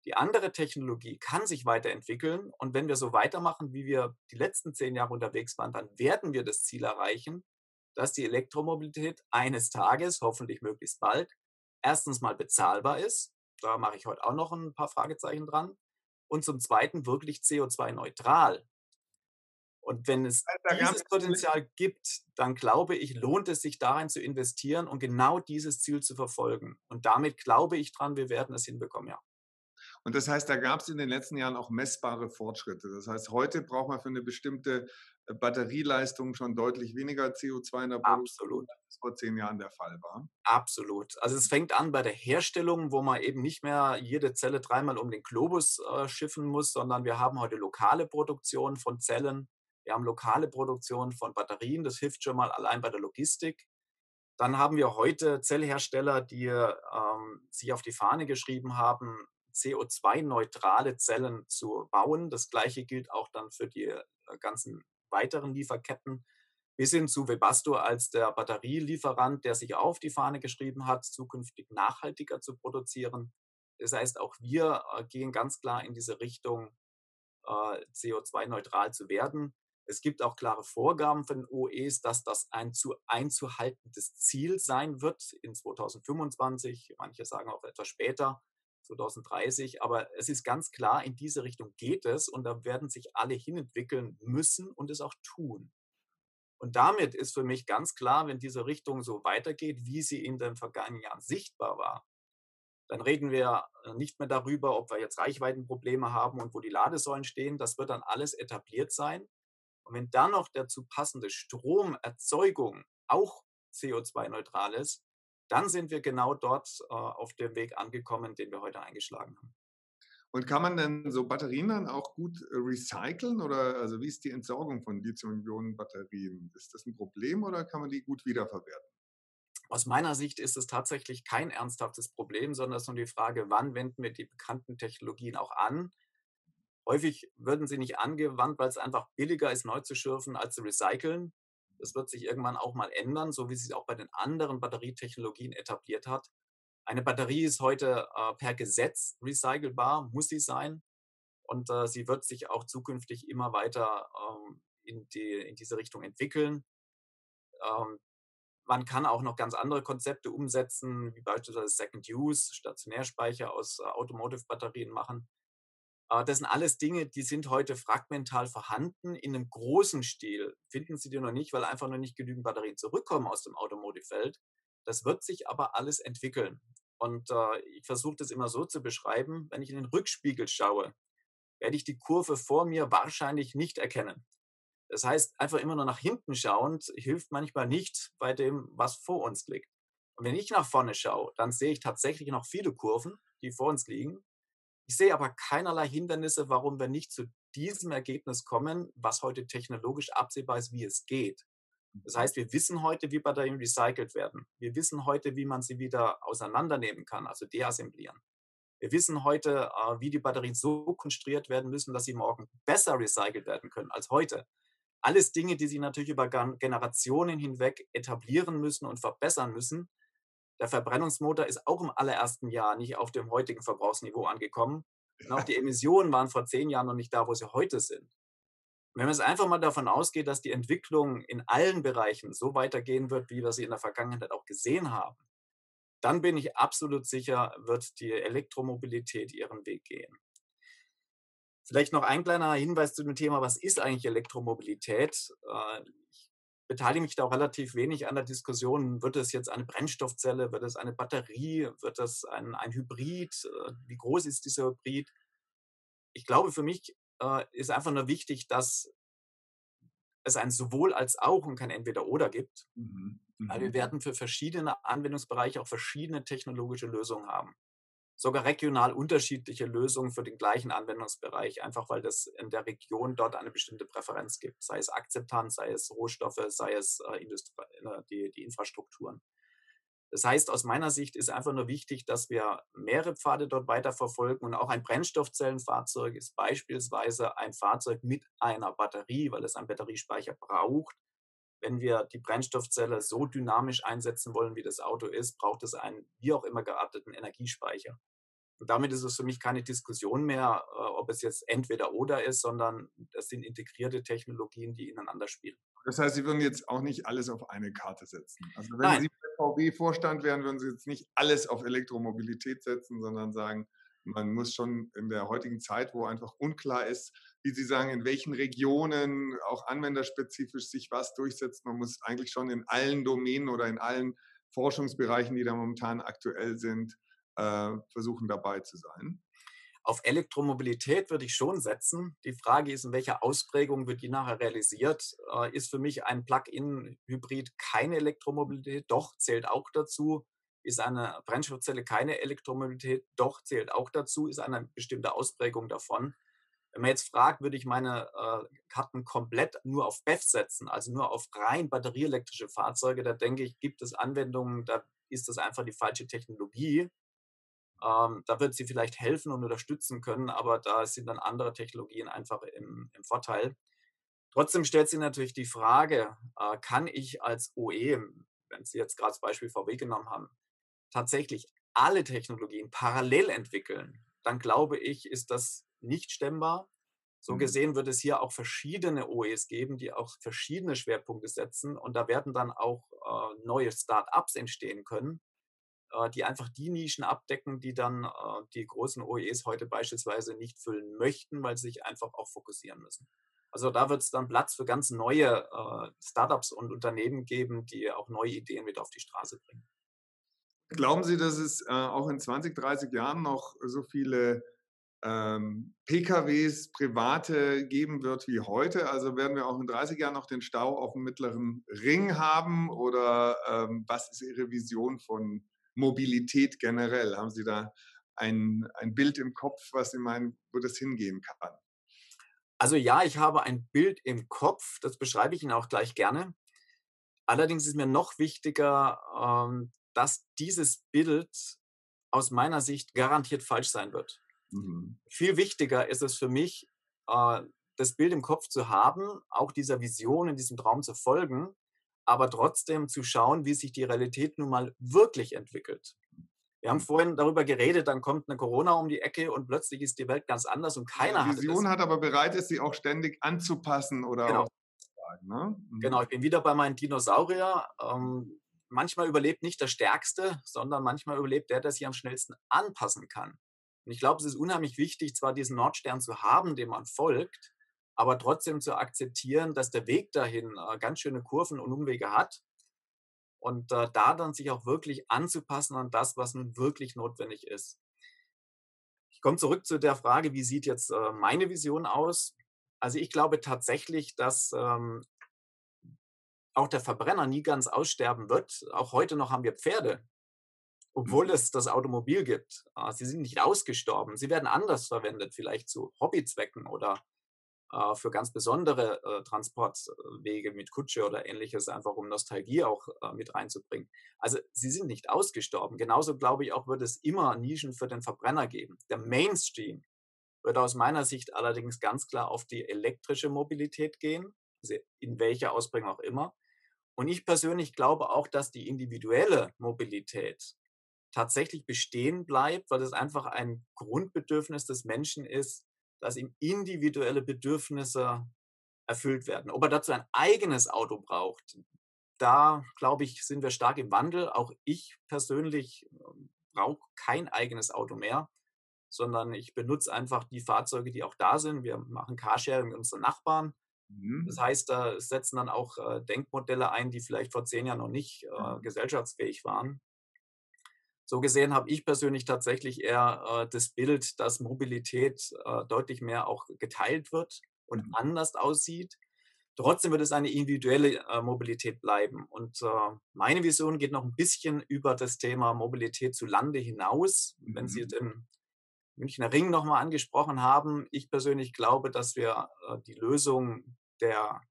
Die andere Technologie kann sich weiterentwickeln und wenn wir so weitermachen, wie wir die letzten zehn Jahre unterwegs waren, dann werden wir das Ziel erreichen, dass die Elektromobilität eines Tages, hoffentlich möglichst bald, erstens mal bezahlbar ist. Da mache ich heute auch noch ein paar Fragezeichen dran. Und zum Zweiten wirklich CO2-neutral. Und wenn es dieses Potenzial gibt, dann glaube ich, lohnt es sich darin zu investieren und genau dieses Ziel zu verfolgen. Und damit glaube ich dran, wir werden es hinbekommen, ja. Und das heißt, da gab es in den letzten Jahren auch messbare Fortschritte. Das heißt, heute braucht man für eine bestimmte äh, Batterieleistung schon deutlich weniger CO2 in der Produktion, als das vor zehn Jahren der Fall war. Absolut. Also es fängt an bei der Herstellung, wo man eben nicht mehr jede Zelle dreimal um den Globus äh, schiffen muss, sondern wir haben heute lokale Produktion von Zellen. Wir haben lokale Produktion von Batterien. Das hilft schon mal allein bei der Logistik. Dann haben wir heute Zellhersteller, die ähm, sich auf die Fahne geschrieben haben, CO2-neutrale Zellen zu bauen. Das gleiche gilt auch dann für die äh, ganzen weiteren Lieferketten bis hin zu Webasto als der Batterielieferant, der sich auf die Fahne geschrieben hat, zukünftig nachhaltiger zu produzieren. Das heißt, auch wir äh, gehen ganz klar in diese Richtung, äh, CO2-neutral zu werden. Es gibt auch klare Vorgaben von OEs, dass das ein zu einzuhaltendes Ziel sein wird in 2025. Manche sagen auch etwas später, 2030. Aber es ist ganz klar, in diese Richtung geht es und da werden sich alle hinentwickeln müssen und es auch tun. Und damit ist für mich ganz klar, wenn diese Richtung so weitergeht, wie sie in den vergangenen Jahren sichtbar war, dann reden wir äh, nicht mehr darüber, ob wir jetzt Reichweitenprobleme haben und wo die Ladesäulen stehen. Das wird dann alles etabliert sein. Und wenn dann noch der zu passende Stromerzeugung auch CO2-neutral ist, dann sind wir genau dort äh, auf dem Weg angekommen, den wir heute eingeschlagen haben. Und kann man denn so Batterien dann auch gut äh, recyceln oder also wie ist die Entsorgung von Lithium-Ionen-Batterien? Ist das ein Problem oder kann man die gut wiederverwerten? Aus meiner Sicht ist es tatsächlich kein ernsthaftes Problem, sondern es ist nur die Frage, wann wenden wir die bekannten Technologien auch an? Häufig würden sie nicht angewandt, weil es einfach billiger ist, neu zu schürfen, als zu recyceln. Das wird sich irgendwann auch mal ändern, so wie es sich auch bei den anderen Batterietechnologien etabliert hat. Eine Batterie ist heute äh, per Gesetz recycelbar, muss sie sein. Und äh, sie wird sich auch zukünftig immer weiter ähm, in, die, in diese Richtung entwickeln. Ähm, man kann auch noch ganz andere Konzepte umsetzen, wie beispielsweise Second Use, Stationärspeicher aus äh, Automotive-Batterien machen. Äh, das sind alles Dinge, die sind heute fragmental vorhanden. In einem großen Stil finden Sie die noch nicht, weil einfach noch nicht genügend Batterien zurückkommen aus dem Automotive-Feld. Das wird sich aber alles entwickeln. Und äh, ich versuche das immer so zu beschreiben, wenn ich in den Rückspiegel schaue, werde ich die Kurve vor mir wahrscheinlich nicht erkennen. Das heißt, einfach immer nur nach hinten schauend hilft manchmal nicht bei dem, was vor uns liegt. Und wenn ich nach vorne schaue, dann sehe ich tatsächlich noch viele Kurven, die vor uns liegen. Ich sehe aber keinerlei Hindernisse, warum wir nicht zu diesem Ergebnis kommen, was heute technologisch absehbar ist, wie es geht. Das heißt, wir wissen heute, wie Batterien recycelt werden. Wir wissen heute, wie man sie wieder auseinandernehmen kann, also deassemblieren. Wir wissen heute, äh, wie die Batterien so konstruiert werden müssen, dass sie morgen besser recycelt werden können als heute. Alles Dinge, die sich natürlich über Generationen hinweg etablieren müssen und verbessern müssen. Der Verbrennungsmotor ist auch im allerersten Jahr nicht auf dem heutigen Verbrauchsniveau angekommen. Und auch die Emissionen waren vor zehn Jahren noch nicht da, wo sie heute sind. Wenn man jetzt einfach mal davon ausgeht, dass die Entwicklung in allen Bereichen so weitergehen wird, wie wir sie in der Vergangenheit auch gesehen haben, dann bin ich absolut sicher, wird die Elektromobilität ihren Weg gehen. Vielleicht noch ein kleiner Hinweis zu dem Thema, was ist eigentlich Elektromobilität? Äh, ich beteilige mich da auch relativ wenig an der Diskussion. Wird es jetzt eine Brennstoffzelle? Wird es eine Batterie? Wird es ein, ein Hybrid? Äh, wie groß ist dieser Hybrid? Ich glaube, für mich äh, ist einfach nur wichtig, dass es ein sowohl als auch und kein entweder oder gibt. Mhm. Weil wir mhm. werden für verschiedene Anwendungsbereiche auch verschiedene technologische Lösungen haben. Sogar regional unterschiedliche Lösungen für den gleichen Anwendungsbereich, einfach weil das in der Region dort eine bestimmte Präferenz gibt, sei es Akzeptanz, sei es Rohstoffe, sei es äh, äh die, die Infrastrukturen. Das heißt, aus meiner Sicht ist einfach nur wichtig, dass wir mehrere Pfade dort weiterverfolgen und auch ein Brennstoffzellenfahrzeug ist beispielsweise ein Fahrzeug mit einer Batterie, weil es einen Batteriespeicher braucht. Wenn wir die Brennstoffzelle so dynamisch einsetzen wollen, wie das Auto ist, braucht es einen wie auch immer gearteten Energiespeicher. Und damit ist es für mich keine Diskussion mehr, äh, ob es jetzt entweder oder ist, sondern das sind integrierte Technologien, die ineinander spielen. Das heißt, Sie würden jetzt auch nicht alles auf eine Karte setzen. Also wenn Nein. Sie VW-Vorstand wären, würden Sie jetzt nicht alles auf Elektromobilität setzen, sondern sagen, man muss schon in der heutigen Zeit, wo einfach unklar ist, wie Sie sagen, in welchen Regionen auch anwenderspezifisch sich was durchsetzt. Man muss eigentlich schon in allen Domänen oder in allen Forschungsbereichen, die da momentan aktuell sind, äh, versuchen dabei zu sein. Auf Elektromobilität würde ich schon setzen. Die Frage ist, in welcher Ausprägung wird die nachher realisiert? Äh, ist für mich ein Plug-in-Hybrid keine Elektromobilität? Doch, zählt auch dazu. Ist eine Brennstoffzelle keine Elektromobilität? Doch, zählt auch dazu. Ist eine bestimmte Ausprägung davon. Wenn man jetzt fragt, würde ich meine äh, Karten komplett nur auf BEF setzen, also nur auf rein batterieelektrische Fahrzeuge, da denke ich, gibt es Anwendungen, da ist das einfach die falsche Technologie. Ähm, da wird sie vielleicht helfen und unterstützen können, aber da sind dann andere Technologien einfach im, im Vorteil. Trotzdem stellt sich natürlich die Frage, äh, kann ich als OE, wenn Sie jetzt gerade das Beispiel VW genommen haben, tatsächlich alle Technologien parallel entwickeln? Dann glaube ich, ist das nicht stemmbar. So mhm. gesehen wird es hier auch verschiedene OEs geben, die auch verschiedene Schwerpunkte setzen und da werden dann auch äh, neue Start-ups entstehen können, äh, die einfach die Nischen abdecken, die dann äh, die großen OEs heute beispielsweise nicht füllen möchten, weil sie sich einfach auch fokussieren müssen. Also da wird es dann Platz für ganz neue äh, Startups und Unternehmen geben, die auch neue Ideen mit auf die Straße bringen. Glauben Sie, dass es äh, auch in 20, 30 Jahren noch so viele ähm, PKWs, private geben wird wie heute? Also werden wir auch in 30 Jahren noch den Stau auf dem mittleren Ring haben? Oder ähm, was ist Ihre Vision von Mobilität generell? Haben Sie da ein, ein Bild im Kopf, was Sie meinen, wo das hingehen kann? Also ja, ich habe ein Bild im Kopf, das beschreibe ich Ihnen auch gleich gerne. Allerdings ist mir noch wichtiger, ähm, dass dieses Bild aus meiner Sicht garantiert falsch sein wird. Mhm. Viel wichtiger ist es für mich, äh, das Bild im Kopf zu haben, auch dieser Vision in diesem Traum zu folgen, aber trotzdem zu schauen, wie sich die Realität nun mal wirklich entwickelt. Wir haben vorhin darüber geredet, dann kommt eine Corona um die Ecke und plötzlich ist die Welt ganz anders und keiner hat. Die Vision hat aber bereit ist, sie auch ständig anzupassen oder genau. Ne? Mhm. Genau, ich bin wieder bei meinen Dinosaurier. Ähm, manchmal überlebt nicht der Stärkste, sondern manchmal überlebt der, der sich am schnellsten anpassen kann. Und ich glaube, es ist unheimlich wichtig, zwar diesen Nordstern zu haben, dem man folgt, aber trotzdem zu akzeptieren, dass der Weg dahin äh, ganz schöne Kurven und Umwege hat und äh, da dann sich auch wirklich anzupassen an das, was nun wirklich notwendig ist. Ich komme zurück zu der Frage, wie sieht jetzt äh, meine Vision aus? Also ich glaube tatsächlich, dass ähm, auch der Verbrenner nie ganz aussterben wird. Auch heute noch haben wir Pferde, obwohl mhm. es das Automobil gibt. Äh, sie sind nicht ausgestorben. Sie werden anders verwendet, vielleicht zu Hobbyzwecken oder äh, für ganz besondere äh, Transportwege mit Kutsche oder ähnliches, einfach um Nostalgie auch äh, mit reinzubringen. Also sie sind nicht ausgestorben. Genauso glaube ich auch, wird es immer Nischen für den Verbrenner geben. Der Mainstream wird aus meiner Sicht allerdings ganz klar auf die elektrische Mobilität gehen, in welcher Ausprägung auch immer. Und ich persönlich glaube auch, dass die individuelle Mobilität tatsächlich bestehen bleibt, weil es einfach ein Grundbedürfnis des Menschen ist, dass ihm individuelle Bedürfnisse erfüllt werden. Ob er dazu ein eigenes Auto braucht, da glaube ich, sind wir stark im Wandel. Auch ich persönlich ähm, brauche kein eigenes Auto mehr, sondern ich benutze einfach die Fahrzeuge, die auch da sind. Wir machen Carsharing mit unseren Nachbarn. Mhm. Das heißt, da setzen dann auch äh, Denkmodelle ein, die vielleicht vor zehn Jahren noch nicht äh, gesellschaftsfähig waren. So gesehen habe ich persönlich tatsächlich eher äh, das Bild, dass Mobilität äh, deutlich mehr auch geteilt wird und mhm. anders aussieht. Trotzdem wird es eine individuelle äh, Mobilität bleiben. Und äh, meine Vision geht noch ein bisschen über das Thema Mobilität zu Lande hinaus. Mhm. Wenn Sie mhm. den Münchner Ring nochmal angesprochen haben, ich persönlich glaube, dass wir äh, die Lösung der,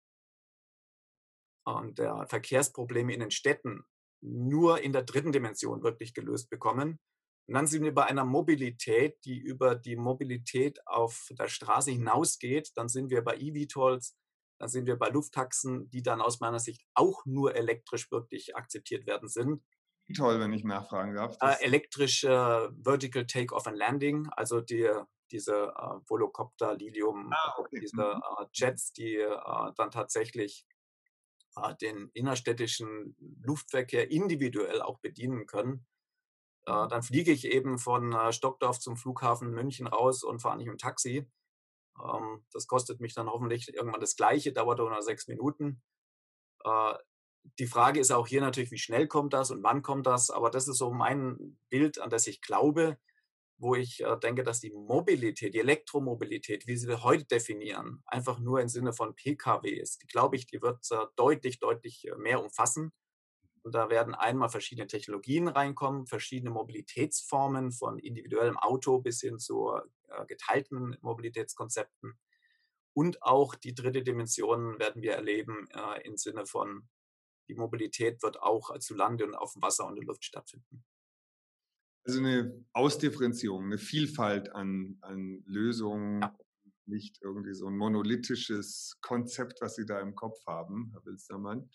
äh, der Verkehrsprobleme in den Städten nur in der dritten Dimension wirklich gelöst bekommen. Und dann sind wir bei einer Mobilität, die über die Mobilität auf der Straße hinausgeht. Dann sind wir bei eVTOLs, dann sind wir bei Lufttaxen, die dann aus meiner Sicht auch nur elektrisch wirklich akzeptiert werden sind. Toll, wenn ich nachfragen darf. Äh, elektrisch äh, Vertical Take-Off and Landing, also die, diese äh, Volocopter, Lilium, ah, okay. diese mhm. äh, Jets, die äh, dann tatsächlich äh, den innerstädtischen Luftverkehr individuell auch bedienen können. Äh, mhm. dann fliege ich eben von äh, Stockdorf zum Flughafen München raus und fahre nicht im Taxi. Ähm, das kostet mich dann hoffentlich irgendwann das Gleiche, dauert nur sechs Minuten. Die Frage ist auch hier natürlich, wie schnell kommt das und wann kommt das? Aber das ist so mein Bild, an das ich glaube, wo ich äh, denke, dass die Mobilität, die Elektromobilität, wie sie wir heute definieren, einfach nur im Sinne von Pkw ist. Die glaube ich, die wird äh, deutlich, deutlich äh, mehr umfassen. Und da werden einmal verschiedene Technologien reinkommen, verschiedene Mobilitätsformen von individuellem Auto bis hin zu äh, geteilten Mobilitätskonzepten. Und auch die dritte Dimension werden wir erleben äh, im Sinne von, die Mobilität wird auch zu Lande und auf dem Wasser und in der Luft stattfinden. Also eine Ausdifferenzierung, eine Vielfalt an, an Lösungen, ja. nicht irgendwie so ein monolithisches Konzept, was Sie da im Kopf haben, Herr Wilstermann.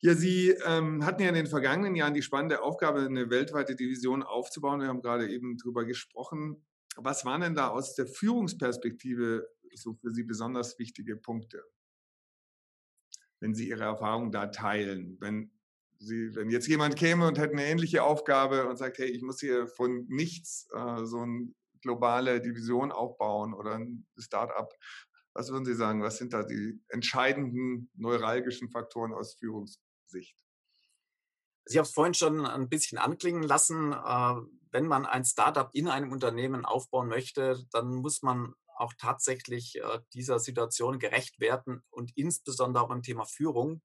Ja, Sie ähm, hatten ja in den vergangenen Jahren die spannende Aufgabe, eine weltweite Division aufzubauen. Wir haben gerade eben darüber gesprochen. Was waren denn da aus der Führungsperspektive so für Sie besonders wichtige Punkte, wenn Sie Ihre Erfahrungen da teilen? Wenn, Sie, wenn jetzt jemand käme und hätte eine ähnliche Aufgabe und sagt, hey, ich muss hier von nichts äh, so eine globale Division aufbauen oder ein Start-up, was würden Sie sagen, was sind da die entscheidenden neuralgischen Faktoren aus Führungs Sicht? Ich habe es vorhin schon ein bisschen anklingen lassen. Äh, wenn man ein Startup in einem Unternehmen aufbauen möchte, dann muss man auch tatsächlich äh, dieser Situation gerecht werden und insbesondere auch beim Thema Führung.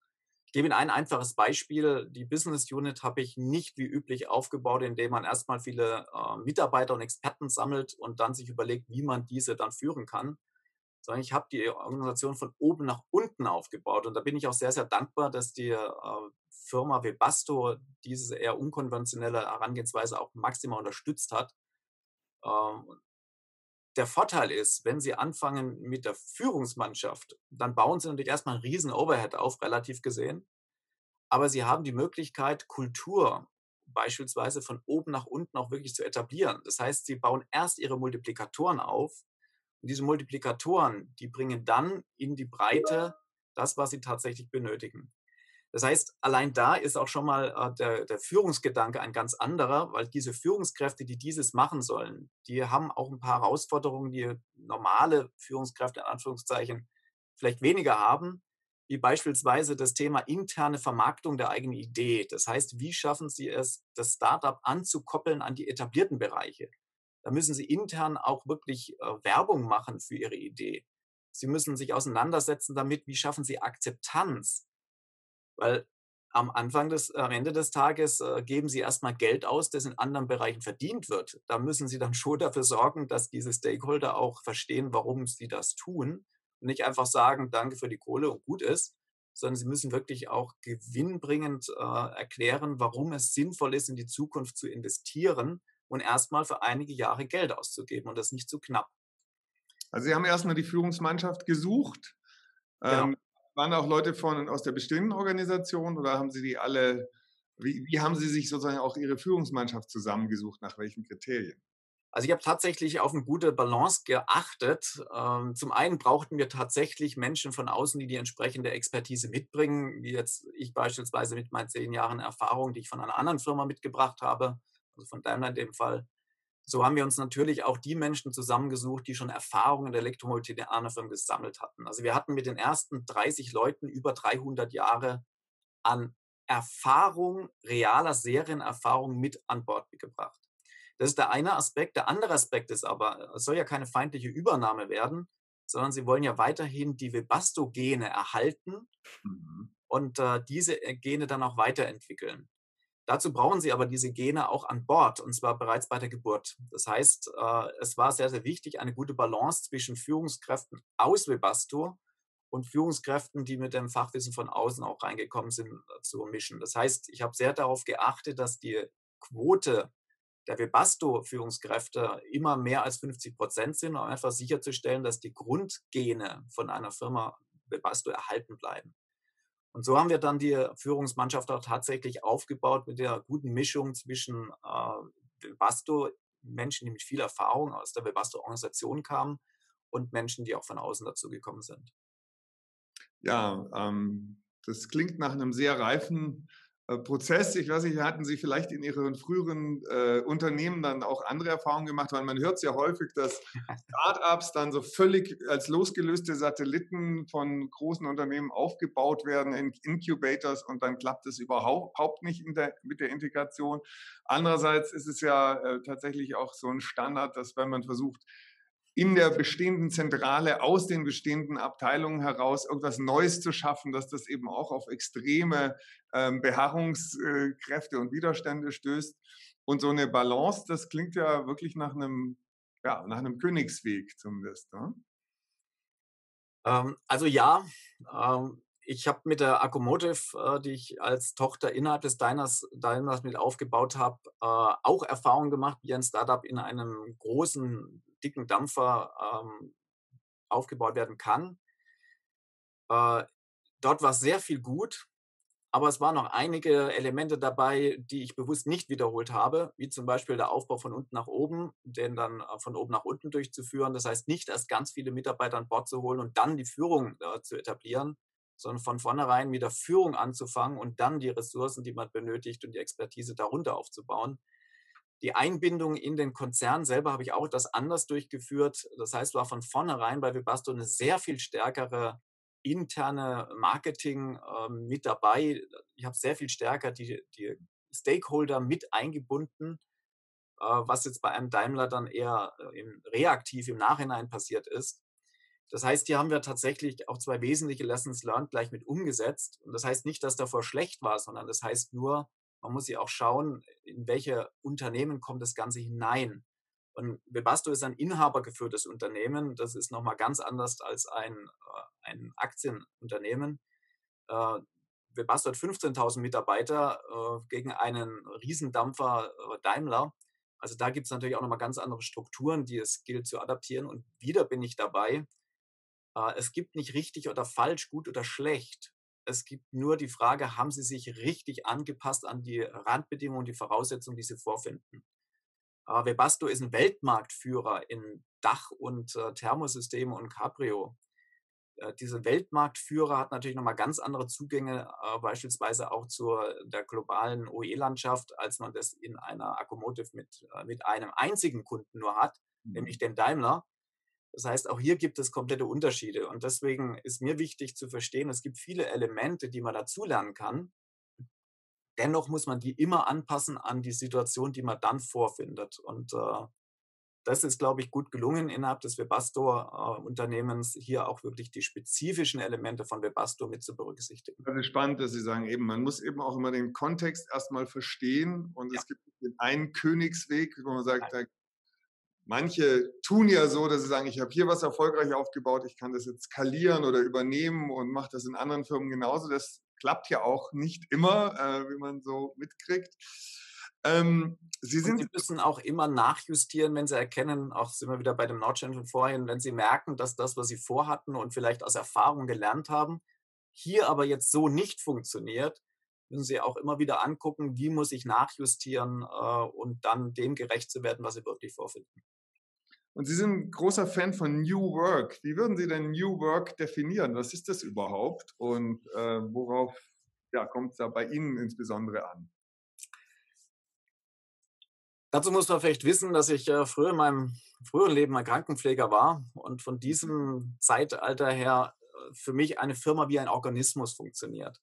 Ich gebe Ihnen ein einfaches Beispiel. Die Business Unit habe ich nicht wie üblich aufgebaut, indem man erstmal viele äh, Mitarbeiter und Experten sammelt und dann sich überlegt, wie man diese dann führen kann, sondern ich habe die Organisation von oben nach unten aufgebaut. Und da bin ich auch sehr, sehr dankbar, dass die äh, Firma Webasto diese eher unkonventionelle Herangehensweise auch maximal unterstützt hat. Ähm, der Vorteil ist, wenn Sie anfangen mit der Führungsmannschaft, dann bauen Sie natürlich erstmal einen riesen Overhead auf, relativ gesehen. Aber Sie haben die Möglichkeit, Kultur beispielsweise von oben nach unten auch wirklich zu etablieren. Das heißt, Sie bauen erst Ihre Multiplikatoren auf und diese Multiplikatoren, die bringen dann in die Breite das, was sie tatsächlich benötigen. Das heißt, allein da ist auch schon mal äh, der, der, Führungsgedanke ein ganz anderer, weil diese Führungskräfte, die dieses machen sollen, die haben auch ein paar Herausforderungen, die normale Führungskräfte in Anführungszeichen vielleicht weniger haben, wie beispielsweise das Thema interne Vermarktung der eigenen Idee. Das heißt, wie schaffen Sie es, das Startup anzukoppeln an die etablierten Bereiche? Da müssen Sie intern auch wirklich äh, Werbung machen für Ihre Idee. Sie müssen sich auseinandersetzen damit, wie schaffen Sie Akzeptanz. Weil am Anfang des, am Ende des Tages äh, geben Sie erstmal Geld aus, das in anderen Bereichen verdient wird. Da müssen Sie dann schon dafür sorgen, dass diese Stakeholder auch verstehen, warum sie das tun. Und nicht einfach sagen, danke für die Kohle und gut ist, sondern Sie müssen wirklich auch gewinnbringend äh, erklären, warum es sinnvoll ist, in die Zukunft zu investieren und erstmal für einige Jahre Geld auszugeben und das nicht zu knapp. Also Sie haben erstmal die Führungsmannschaft gesucht. Genau. Ähm, waren auch Leute von, aus der bestehenden Organisation oder haben Sie die alle, wie, wie haben Sie sich sozusagen auch Ihre Führungsmannschaft zusammengesucht, nach welchen Kriterien? Also ich habe tatsächlich auf eine gute Balance geachtet. Ähm, zum einen brauchten wir tatsächlich Menschen von außen, die die entsprechende Expertise mitbringen, wie jetzt ich beispielsweise mit meinen zehn Jahren Erfahrung, die ich von einer anderen Firma mitgebracht habe also von Daimler in dem Fall. So haben wir uns natürlich auch die Menschen zusammengesucht, die schon Erfahrungen in der Firmen gesammelt hatten. Also wir hatten mit den ersten 30 Leuten über 300 Jahre an Erfahrung, realer Serienerfahrung mit an Bord gebracht. Das ist der eine Aspekt. Der andere Aspekt ist aber, es soll ja keine feindliche Übernahme werden, sondern sie wollen ja weiterhin die Webasto-Gene erhalten mhm. und äh, diese äh, Gene dann auch weiterentwickeln. Dazu brauchen sie aber diese Gene auch an Bord und zwar bereits bei der Geburt. Das heißt, äh, es war sehr, sehr wichtig, eine gute Balance zwischen Führungskräften aus Webasto und Führungskräften, die mit dem Fachwissen von außen auch reingekommen sind, äh, zu mischen. Das heißt, ich habe sehr darauf geachtet, dass die Quote der Webasto-Führungskräfte immer mehr als 50 Prozent sind, um einfach sicherzustellen, dass die Grundgene von einer Firma Webasto erhalten bleiben. Und so haben wir dann die Führungsmannschaft auch tatsächlich aufgebaut mit der guten Mischung zwischen äh, Menschen, die mit viel Erfahrung aus der Webasto-Organisation kamen und Menschen, die auch von außen dazu gekommen sind. Ja, ähm, das klingt nach einem sehr reifen Prozess. Ich weiß nicht, hatten Sie vielleicht in Ihren früheren äh, Unternehmen dann auch andere Erfahrungen gemacht? Weil man hört es ja häufig, dass Startups dann so völlig als losgelöste Satelliten von großen Unternehmen aufgebaut werden in Incubators und dann klappt es überhaupt nicht der, mit der Integration. Andererseits ist es ja äh, tatsächlich auch so ein Standard, dass wenn man versucht, in der bestehenden Zentrale aus den bestehenden Abteilungen heraus irgendwas Neues zu schaffen, dass das eben auch auf extreme ähm, Beharrungskräfte und Widerstände stößt. Und so eine Balance, das klingt ja wirklich nach einem, ja, nach einem Königsweg zumindest. Ne? Ähm, also ja, ähm, ich habe mit der Accomotive, äh, die ich als Tochter innerhalb des Diners, Diners mit aufgebaut habe, äh, auch Erfahrungen gemacht, wie ein Startup in einem großen dicken Dampfer ähm, aufgebaut werden kann. Äh, dort war sehr viel gut, aber es waren noch einige Elemente dabei, die ich bewusst nicht wiederholt habe, wie zum Beispiel der Aufbau von unten nach oben, den dann äh, von oben nach unten durchzuführen. Das heißt, nicht erst ganz viele Mitarbeiter an Bord zu holen und dann die Führung äh, zu etablieren, sondern von vornherein mit der Führung anzufangen und dann die Ressourcen, die man benötigt und die Expertise darunter aufzubauen. Die Einbindung in den Konzern selber habe ich auch das anders durchgeführt. Das heißt, war von vornherein bei Webasto eine sehr viel stärkere interne Marketing äh, mit dabei. Ich habe sehr viel stärker die, die Stakeholder mit eingebunden, äh, was jetzt bei einem Daimler dann eher äh, im, reaktiv im Nachhinein passiert ist. Das heißt, hier haben wir tatsächlich auch zwei wesentliche Lessons learned gleich mit umgesetzt. Und das heißt nicht, dass davor schlecht war, sondern das heißt nur, man muss ja auch schauen, in welche Unternehmen kommt das Ganze hinein. Und Webasto ist ein inhabergeführtes Unternehmen. Das ist nochmal ganz anders als ein, äh, ein Aktienunternehmen. Äh, Webasto hat 15.000 Mitarbeiter äh, gegen einen Riesendampfer Daimler. Also da gibt es natürlich auch nochmal ganz andere Strukturen, die es gilt zu adaptieren. Und wieder bin ich dabei. Es gibt nicht richtig oder falsch, gut oder schlecht. Es gibt nur die Frage, haben Sie sich richtig angepasst an die Randbedingungen, die Voraussetzungen, die Sie vorfinden? Äh, Webasto ist ein Weltmarktführer in Dach- und äh, Thermosystemen und Cabrio. Äh, diese Weltmarktführer hat natürlich nochmal ganz andere Zugänge, äh, beispielsweise auch zur der globalen OE-Landschaft, als man das in einer Accomotive mit, äh, mit einem einzigen Kunden nur hat, mhm. nämlich den Daimler. Das heißt, auch hier gibt es komplette Unterschiede. Und deswegen ist mir wichtig zu verstehen, es gibt viele Elemente, die man dazulernen kann. Dennoch muss man die immer anpassen an die Situation, die man dann vorfindet. Und äh, das ist, glaube ich, gut gelungen innerhalb des Webasto-Unternehmens, äh, hier auch wirklich die spezifischen Elemente von Webasto mit zu berücksichtigen. Das ist spannend, dass Sie sagen, eben, man muss eben auch immer den Kontext erstmal verstehen und ja. es gibt den einen Königsweg, wo man sagt, da Manche tun ja so, dass sie sagen, ich habe hier was erfolgreich aufgebaut, ich kann das jetzt skalieren oder übernehmen und mache das in anderen Firmen genauso. Das klappt ja auch nicht immer, äh, wie man so mitkriegt. Ähm, sie, sind sie müssen auch immer nachjustieren, wenn sie erkennen, auch sind wir wieder bei dem Nordchain von vorhin, wenn sie merken, dass das, was sie vorhatten und vielleicht aus Erfahrung gelernt haben, hier aber jetzt so nicht funktioniert, müssen sie auch immer wieder angucken, wie muss ich nachjustieren äh, und dann dem gerecht zu werden, was sie wirklich vorfinden. Und Sie sind ein großer Fan von New Work. Wie würden Sie denn New Work definieren? Was ist das überhaupt? Und äh, worauf ja, kommt es da bei Ihnen insbesondere an? Dazu muss man vielleicht wissen, dass ich äh, früher in meinem früheren Leben ein Krankenpfleger war und von diesem Zeitalter her äh, für mich eine Firma wie ein Organismus funktioniert.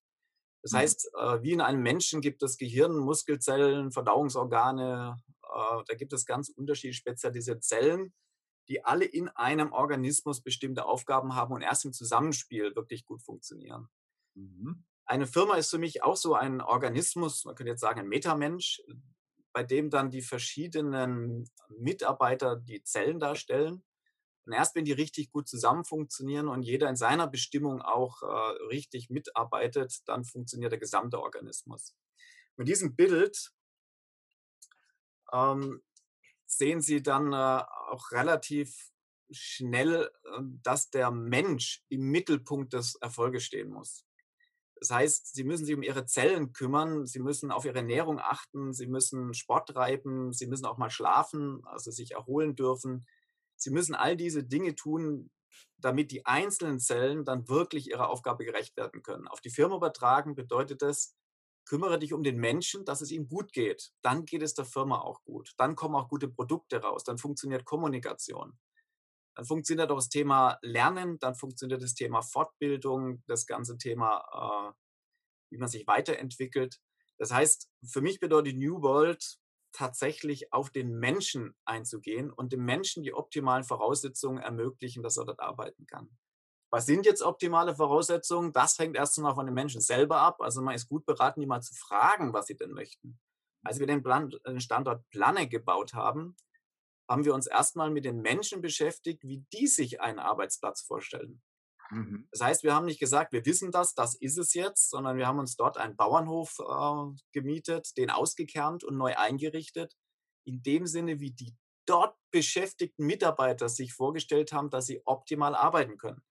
Das mhm. heißt, äh, wie in einem Menschen gibt es Gehirn, Muskelzellen, Verdauungsorgane, da gibt es ganz unterschiedlich spezialisierte Zellen, die alle in einem Organismus bestimmte Aufgaben haben und erst im Zusammenspiel wirklich gut funktionieren. Mhm. Eine Firma ist für mich auch so ein Organismus, man könnte jetzt sagen ein Metamensch, bei dem dann die verschiedenen Mitarbeiter die Zellen darstellen. Und erst wenn die richtig gut zusammen funktionieren und jeder in seiner Bestimmung auch äh, richtig mitarbeitet, dann funktioniert der gesamte Organismus. Mit diesem Bild ähm, sehen Sie dann äh, auch relativ schnell, äh, dass der Mensch im Mittelpunkt des Erfolges stehen muss. Das heißt, Sie müssen sich um Ihre Zellen kümmern, Sie müssen auf Ihre Ernährung achten, Sie müssen Sport treiben, Sie müssen auch mal schlafen, also sich erholen dürfen. Sie müssen all diese Dinge tun, damit die einzelnen Zellen dann wirklich ihrer Aufgabe gerecht werden können. Auf die Firma übertragen bedeutet das, kümmere dich um den Menschen, dass es ihm gut geht. Dann geht es der Firma auch gut. Dann kommen auch gute Produkte raus. Dann funktioniert Kommunikation. Dann funktioniert auch das Thema Lernen. Dann funktioniert das Thema Fortbildung, das ganze Thema, äh, wie man sich weiterentwickelt. Das heißt, für mich bedeutet New World tatsächlich auf den Menschen einzugehen und dem Menschen die optimalen Voraussetzungen ermöglichen, dass er dort arbeiten kann. Was sind jetzt optimale Voraussetzungen? Das hängt erst einmal von den Menschen selber ab. Also man ist gut beraten, die mal zu fragen, was sie denn möchten. Als wir den, Plan, den Standort Planne gebaut haben, haben wir uns erstmal mit den Menschen beschäftigt, wie die sich einen Arbeitsplatz vorstellen. Mhm. Das heißt, wir haben nicht gesagt, wir wissen das, das ist es jetzt, sondern wir haben uns dort einen Bauernhof äh, gemietet, den ausgekernt und neu eingerichtet, in dem Sinne, wie die dort beschäftigten Mitarbeiter sich vorgestellt haben, dass sie optimal arbeiten können.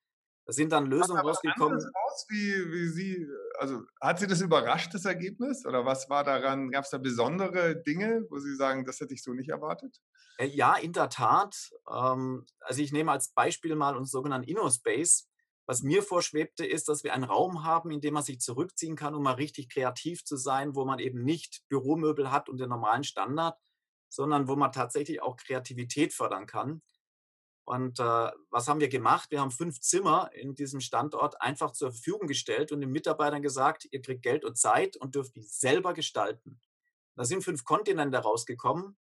Da sind dann Lösungen rausgekommen. Raus, wie, wie Sie, also hat Sie das überrascht, das Ergebnis? Oder was war daran? Gab es da besondere Dinge, wo Sie sagen, das hätte ich so nicht erwartet? Äh, ja, in der Tat. Ähm, also ich nehme als Beispiel mal unseren sogenannten InnoSpace. Was mir vorschwebte, ist, dass wir einen Raum haben, in dem man sich zurückziehen kann, um mal richtig kreativ zu sein, wo man eben nicht Büromöbel hat und den normalen Standard, sondern wo man tatsächlich auch Kreativität fördern kann. Und äh, was haben wir gemacht? Wir haben fünf Zimmer in diesem Standort einfach zur Verfügung gestellt und den Mitarbeitern gesagt, ihr kriegt Geld und Zeit und dürft die selber gestalten. Da sind fünf Kontinente rausgekommen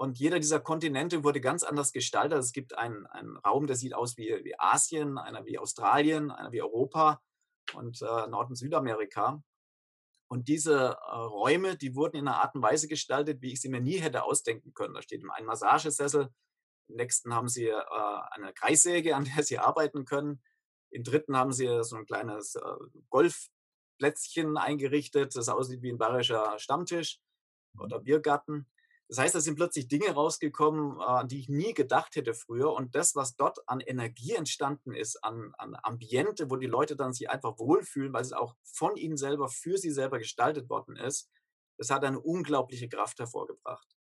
und jeder dieser Kontinente wurde ganz anders gestaltet. Es gibt einen, einen Raum, der sieht aus wie, wie Asien, einer wie Australien, einer wie Europa und äh, Nord- und Südamerika. Und diese äh, Räume, die wurden in einer Art und Weise gestaltet, wie ich sie mir nie hätte ausdenken können. Da steht ein Massagesessel, im nächsten haben sie äh, eine Kreissäge, an der sie arbeiten können. Im dritten haben sie so ein kleines äh, Golfplätzchen eingerichtet, das aussieht wie ein bayerischer Stammtisch oder mhm. Biergarten. Das heißt, da sind plötzlich Dinge rausgekommen, äh, an die ich nie gedacht hätte früher. Und das, was dort an Energie entstanden ist, an, an Ambiente, wo die Leute dann sich einfach wohlfühlen, weil es auch von ihnen selber, für sie selber gestaltet worden ist, das hat eine unglaubliche Kraft hervorgebracht.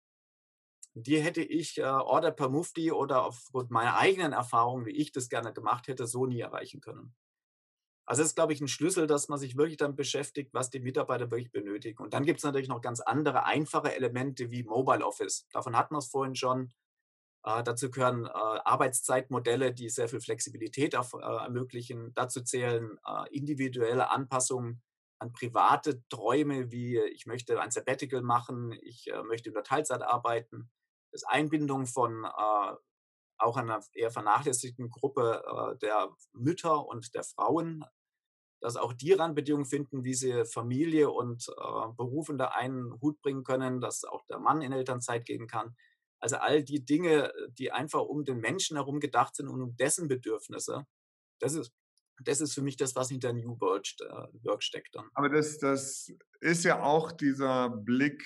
Die hätte ich äh, Order per Mufti oder aufgrund meiner eigenen Erfahrungen, wie ich das gerne gemacht hätte, so nie erreichen können. Also das ist, glaube ich, ein Schlüssel, dass man sich wirklich dann beschäftigt, was die Mitarbeiter wirklich benötigen. Und dann gibt es natürlich noch ganz andere, einfache Elemente wie Mobile Office. Davon hatten wir es vorhin schon. Äh, dazu gehören äh, Arbeitszeitmodelle, die sehr viel Flexibilität auf, äh, ermöglichen. Dazu zählen äh, individuelle Anpassungen an private Träume, wie ich möchte ein Sabbatical machen, ich äh, möchte der Teilzeit arbeiten. Das Einbindung von äh, auch einer eher vernachlässigten Gruppe der Mütter und der Frauen dass auch die Randbedingungen finden, wie sie Familie und äh, Beruf unter einen Hut bringen können, dass auch der Mann in Elternzeit gehen kann. Also all die Dinge, die einfach um den Menschen herum gedacht sind und um dessen Bedürfnisse, das ist, das ist für mich das, was hinter New äh, Work steckt. Dann. Aber das, das ist ja auch dieser Blick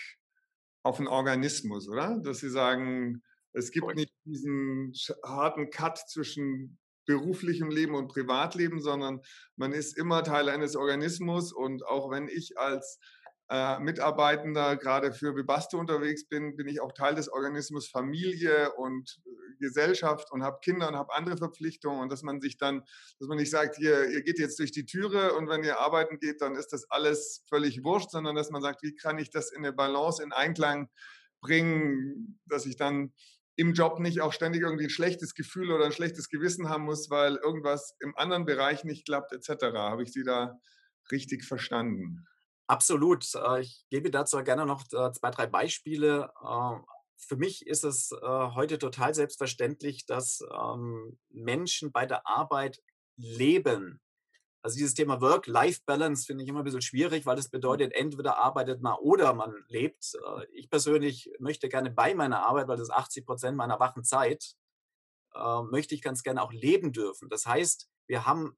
auf den Organismus, oder? Dass Sie sagen, es gibt nicht diesen harten Cut zwischen beruflichem Leben und Privatleben, sondern man ist immer Teil eines Organismus und auch wenn ich als äh, Mitarbeitender gerade für Webasto unterwegs bin, bin ich auch Teil des Organismus Familie und äh, Gesellschaft und habe Kinder und habe andere Verpflichtungen und dass man sich dann, dass man nicht sagt, ihr, ihr geht jetzt durch die Türe und wenn ihr arbeiten geht, dann ist das alles völlig wurscht, sondern dass man sagt, wie kann ich das in eine Balance, in Einklang bringen, dass ich dann im Job nicht auch ständig irgendwie ein schlechtes Gefühl oder ein schlechtes Gewissen haben muss, weil irgendwas im anderen Bereich nicht klappt, etc. Habe ich Sie da richtig verstanden? Absolut. Äh, ich gebe dazu gerne noch äh, zwei, drei Beispiele. Äh, für mich ist es heute total selbstverständlich, dass ähm, Menschen bei der Arbeit leben. Also dieses Thema Work-Life-Balance finde ich immer ein bisschen schwierig, weil das bedeutet, entweder arbeitet man oder man lebt. Äh, ich persönlich möchte gerne bei meiner Arbeit, weil das 80 Prozent meiner wachen Zeit, äh, möchte ich ganz gerne auch leben dürfen. Das heißt, wir haben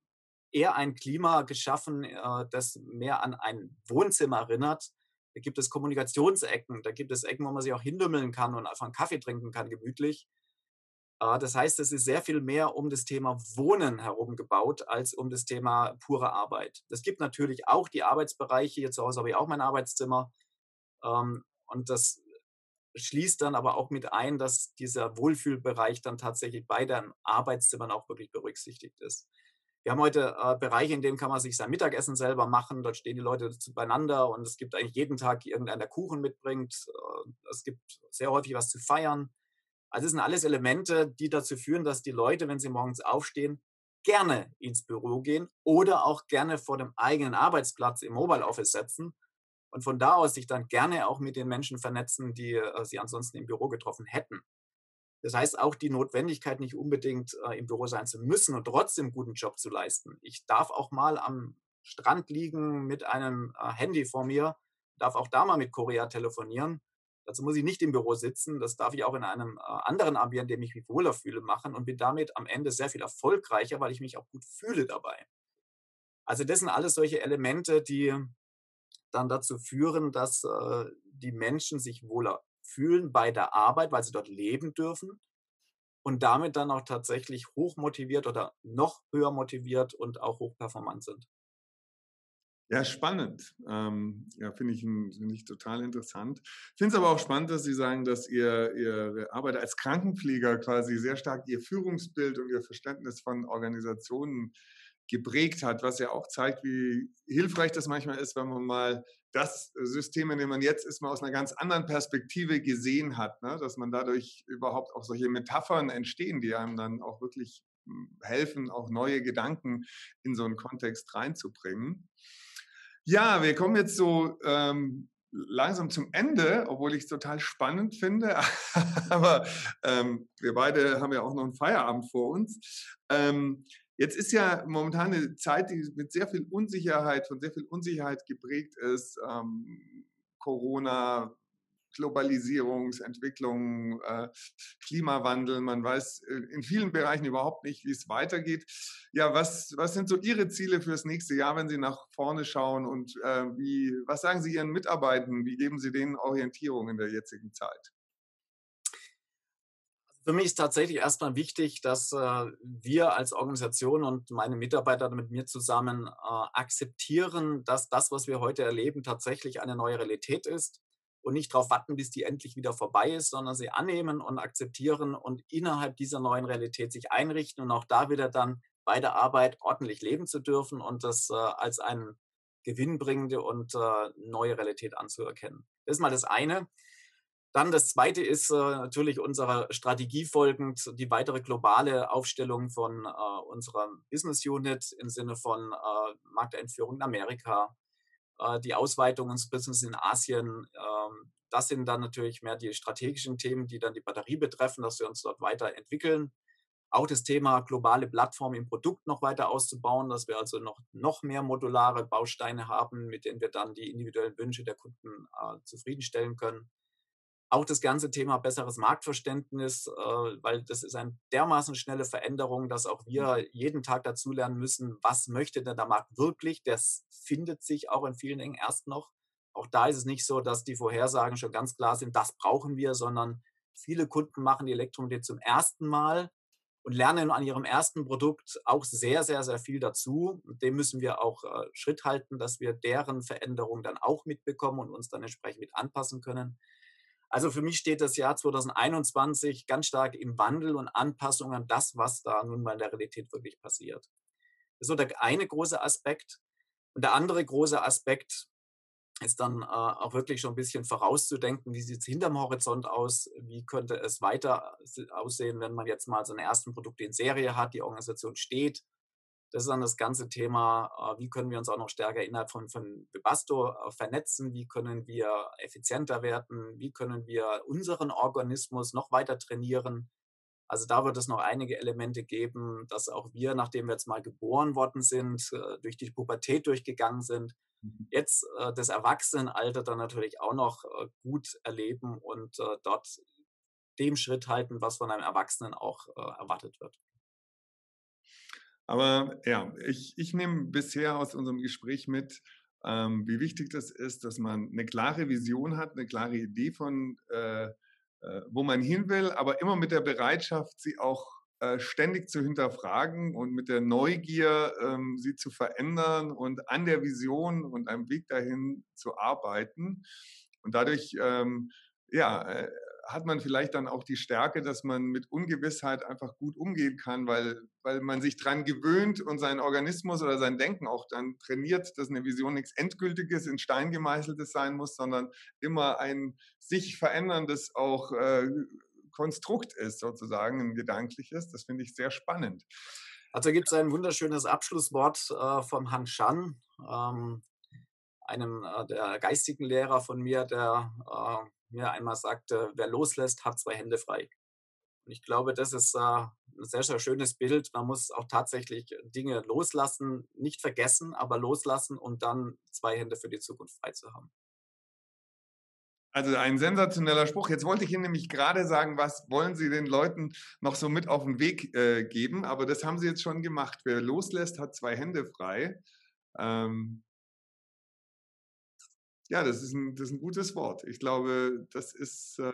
eher ein Klima geschaffen, äh, das mehr an ein Wohnzimmer erinnert. Da gibt es Kommunikationsecken, da gibt es Ecken, wo man sich auch hindümmeln kann und einfach einen Kaffee trinken kann, gemütlich. Ah, das heißt, es ist sehr viel mehr um das Thema Wohnen herum gebaut, als um das Thema pure Arbeit. Es gibt natürlich auch die Arbeitsbereiche. Hier zu Hause habe ich auch mein Arbeitszimmer. Ähm, und das schließt dann aber auch mit ein, dass dieser Wohlfühlbereich dann tatsächlich bei den Arbeitszimmern auch wirklich berücksichtigt ist. Wir haben heute äh, Bereiche, in denen kann man sich sein Mittagessen selber machen. Dort stehen die Leute beieinander und es gibt eigentlich jeden Tag irgendeiner, Kuchen mitbringt. Äh, es gibt sehr häufig was zu feiern. Also es sind alles Elemente, die dazu führen, dass die Leute, wenn sie morgens aufstehen, gerne ins Büro gehen oder auch gerne vor dem eigenen Arbeitsplatz im Mobile Office setzen und von da aus sich dann gerne auch mit den Menschen vernetzen, die äh, sie ansonsten im Büro getroffen hätten. Das heißt auch die Notwendigkeit, nicht unbedingt äh, im Büro sein zu müssen und trotzdem einen guten Job zu leisten. Ich darf auch mal am Strand liegen mit einem äh, Handy vor mir, darf auch da mal mit Korea telefonieren Dazu muss ich nicht im Büro sitzen. Das darf ich auch in einem äh, anderen Ambiente, in dem ich mich wohler fühle, machen und bin damit am Ende sehr viel erfolgreicher, weil ich mich auch gut fühle dabei. Also das sind alles solche Elemente, die dann dazu führen, dass äh, die Menschen sich wohler fühlen bei der Arbeit, weil sie dort leben dürfen und damit dann auch tatsächlich hoch motiviert oder noch höher motiviert und auch hochperformant sind. Ja, spannend. Ähm, ja, finde ich, find ich total interessant. Finde es aber auch spannend, dass Sie sagen, dass ihr, Ihre Arbeit als Krankenpfleger quasi sehr stark Ihr Führungsbild und Ihr Verständnis von Organisationen geprägt hat, was ja auch zeigt, wie hilfreich das manchmal ist, wenn man mal das System, in dem man jetzt ist, mal aus einer ganz anderen Perspektive gesehen hat, ne? dass man dadurch überhaupt auch solche Metaphern entstehen, die einem dann auch wirklich hm, helfen, auch neue Gedanken in so einen Kontext reinzubringen. Ja, wir kommen jetzt so ähm, langsam zum Ende, obwohl ich es total spannend finde. Aber ähm, wir beide haben ja auch noch einen Feierabend vor uns. Ähm, jetzt ist ja momentan eine Zeit, die mit sehr viel Unsicherheit, von sehr viel Unsicherheit geprägt ist. Ähm, Corona, Globalisierungsentwicklung, äh, Klimawandel. Man weiß äh, in vielen Bereichen überhaupt nicht, wie es weitergeht. Ja, was, was sind so Ihre Ziele für das nächste Jahr, wenn Sie nach vorne schauen? Und äh, wie, was sagen Sie Ihren Mitarbeitern? Wie geben Sie denen Orientierung in der jetzigen Zeit? Für mich ist tatsächlich erstmal wichtig, dass äh, wir als Organisation und meine Mitarbeiter mit mir zusammen äh, akzeptieren, dass das, was wir heute erleben, tatsächlich eine neue Realität ist und nicht darauf warten, bis die endlich wieder vorbei ist, sondern sie annehmen und akzeptieren und innerhalb dieser neuen Realität sich einrichten und auch da wieder dann bei der Arbeit ordentlich leben zu dürfen und das äh, als eine gewinnbringende und äh, neue Realität anzuerkennen. Das ist mal das eine. Dann das zweite ist äh, natürlich unserer Strategie folgend die weitere globale Aufstellung von äh, unserer Business Unit im Sinne von äh, Markteinführung in Amerika, äh, die Ausweitung unseres Business in Asien. Ähm, das sind dann natürlich mehr die strategischen Themen, die dann die Batterie betreffen, dass wir uns dort weiterentwickeln. Auch das Thema globale Plattform im Produkt noch weiter auszubauen, dass wir also noch, noch mehr modulare Bausteine haben, mit denen wir dann die individuellen Wünsche der Kunden äh, zufriedenstellen können. Auch das ganze Thema besseres Marktverständnis, äh, weil das ist eine dermaßen schnelle Veränderung, dass auch wir mhm. jeden Tag dazulernen müssen, was möchte denn der Markt wirklich. Das findet sich auch in vielen Dingen erst noch. Auch da ist es nicht so, dass die Vorhersagen schon ganz klar sind, das brauchen wir, sondern viele Kunden machen die Elektromobilität zum ersten Mal und lernen an ihrem ersten Produkt auch sehr, sehr, sehr viel dazu. Dem müssen wir auch äh, Schritt halten, dass wir deren Veränderung dann auch mitbekommen und uns dann entsprechend mit anpassen können. Also für mich steht das Jahr 2021 ganz stark im Wandel und Anpassung an das, was da nun mal in der Realität wirklich passiert. Das ist so der eine große Aspekt. Und der andere große Aspekt ist dann äh, auch wirklich schon ein bisschen vorauszudenken, wie sieht es hinterm Horizont aus, wie könnte es weiter aussehen, wenn man jetzt mal seine ersten Produkte in Serie hat, die Organisation steht, das ist dann das ganze Thema, äh, wie können wir uns auch noch stärker innerhalb von, von Webasto äh, vernetzen, wie können wir effizienter werden, wie können wir unseren Organismus noch weiter trainieren. Also da wird es noch einige Elemente geben, dass auch wir, nachdem wir jetzt mal geboren worden sind, äh, durch die Pubertät durchgegangen sind, mhm. jetzt das Erwachsenenalter dann natürlich auch noch gut erleben und dort dem Schritt halten, was von einem Erwachsenen auch erwartet wird. Aber ja, ich, ich nehme bisher aus unserem Gespräch mit, ähm, wie wichtig das ist, dass man eine klare Vision hat, eine klare Idee von, äh, äh, wo man hin will, aber immer mit der Bereitschaft, sie auch äh, ständig zu hinterfragen und mit der Neugier, ähm, sie zu verändern und an der Vision und einem Weg dahin zu arbeiten. Und dadurch ähm, ja, äh, hat man vielleicht dann auch die Stärke, dass man mit Ungewissheit einfach gut umgehen kann, weil, weil man sich dran gewöhnt und sein Organismus oder sein Denken auch dann trainiert, dass eine Vision nichts Endgültiges, in Stein gemeißeltes sein muss, sondern immer ein sich veränderndes auch äh, Konstrukt ist, sozusagen, ein gedankliches. Das finde ich sehr spannend. Also gibt es ein wunderschönes Abschlusswort äh, von Han Shan, ähm, einem äh, der geistigen Lehrer von mir, der äh, mir einmal sagte, wer loslässt, hat zwei Hände frei. Und ich glaube, das ist äh, ein sehr, sehr schönes Bild. Man muss auch tatsächlich Dinge loslassen, nicht vergessen, aber loslassen und dann zwei Hände für die Zukunft frei zu haben. Also ein sensationeller Spruch. Jetzt wollte ich Ihnen nämlich gerade sagen, was wollen Sie den Leuten noch so mit auf den Weg äh, geben? Aber das haben Sie jetzt schon gemacht. Wer loslässt, hat zwei Hände frei. Ähm, Ja, das ist ein, das ist ein gutes Wort. Ich glaube, das ist äh,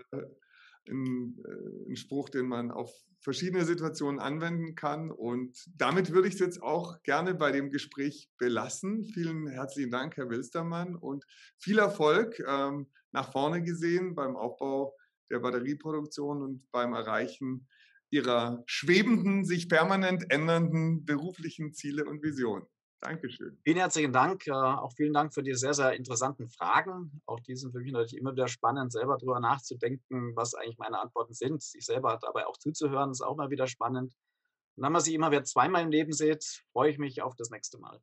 ein, äh, ein Spruch, den man auf verschiedene Situationen anwenden kann. Und damit würde ich es jetzt auch gerne bei dem Gespräch belassen. Vielen herzlichen Dank, Herr Wilstermann, und viel Erfolg ähm, nach vorne gesehen beim Aufbau der Batterieproduktion und beim Erreichen Ihrer schwebenden, sich permanent ändernden beruflichen Ziele und Visionen. Dankeschön. Vielen herzlichen Dank. Äh, auch vielen Dank für die sehr, sehr interessanten Fragen. Auch die sind für mich natürlich immer wieder spannend, selber darüber nachzudenken, was eigentlich meine Antworten sind. Sich selber dabei auch zuzuhören, ist auch mal wieder spannend. Und wenn man sich immer wieder zweimal im Leben sieht, freue ich mich auf das nächste Mal.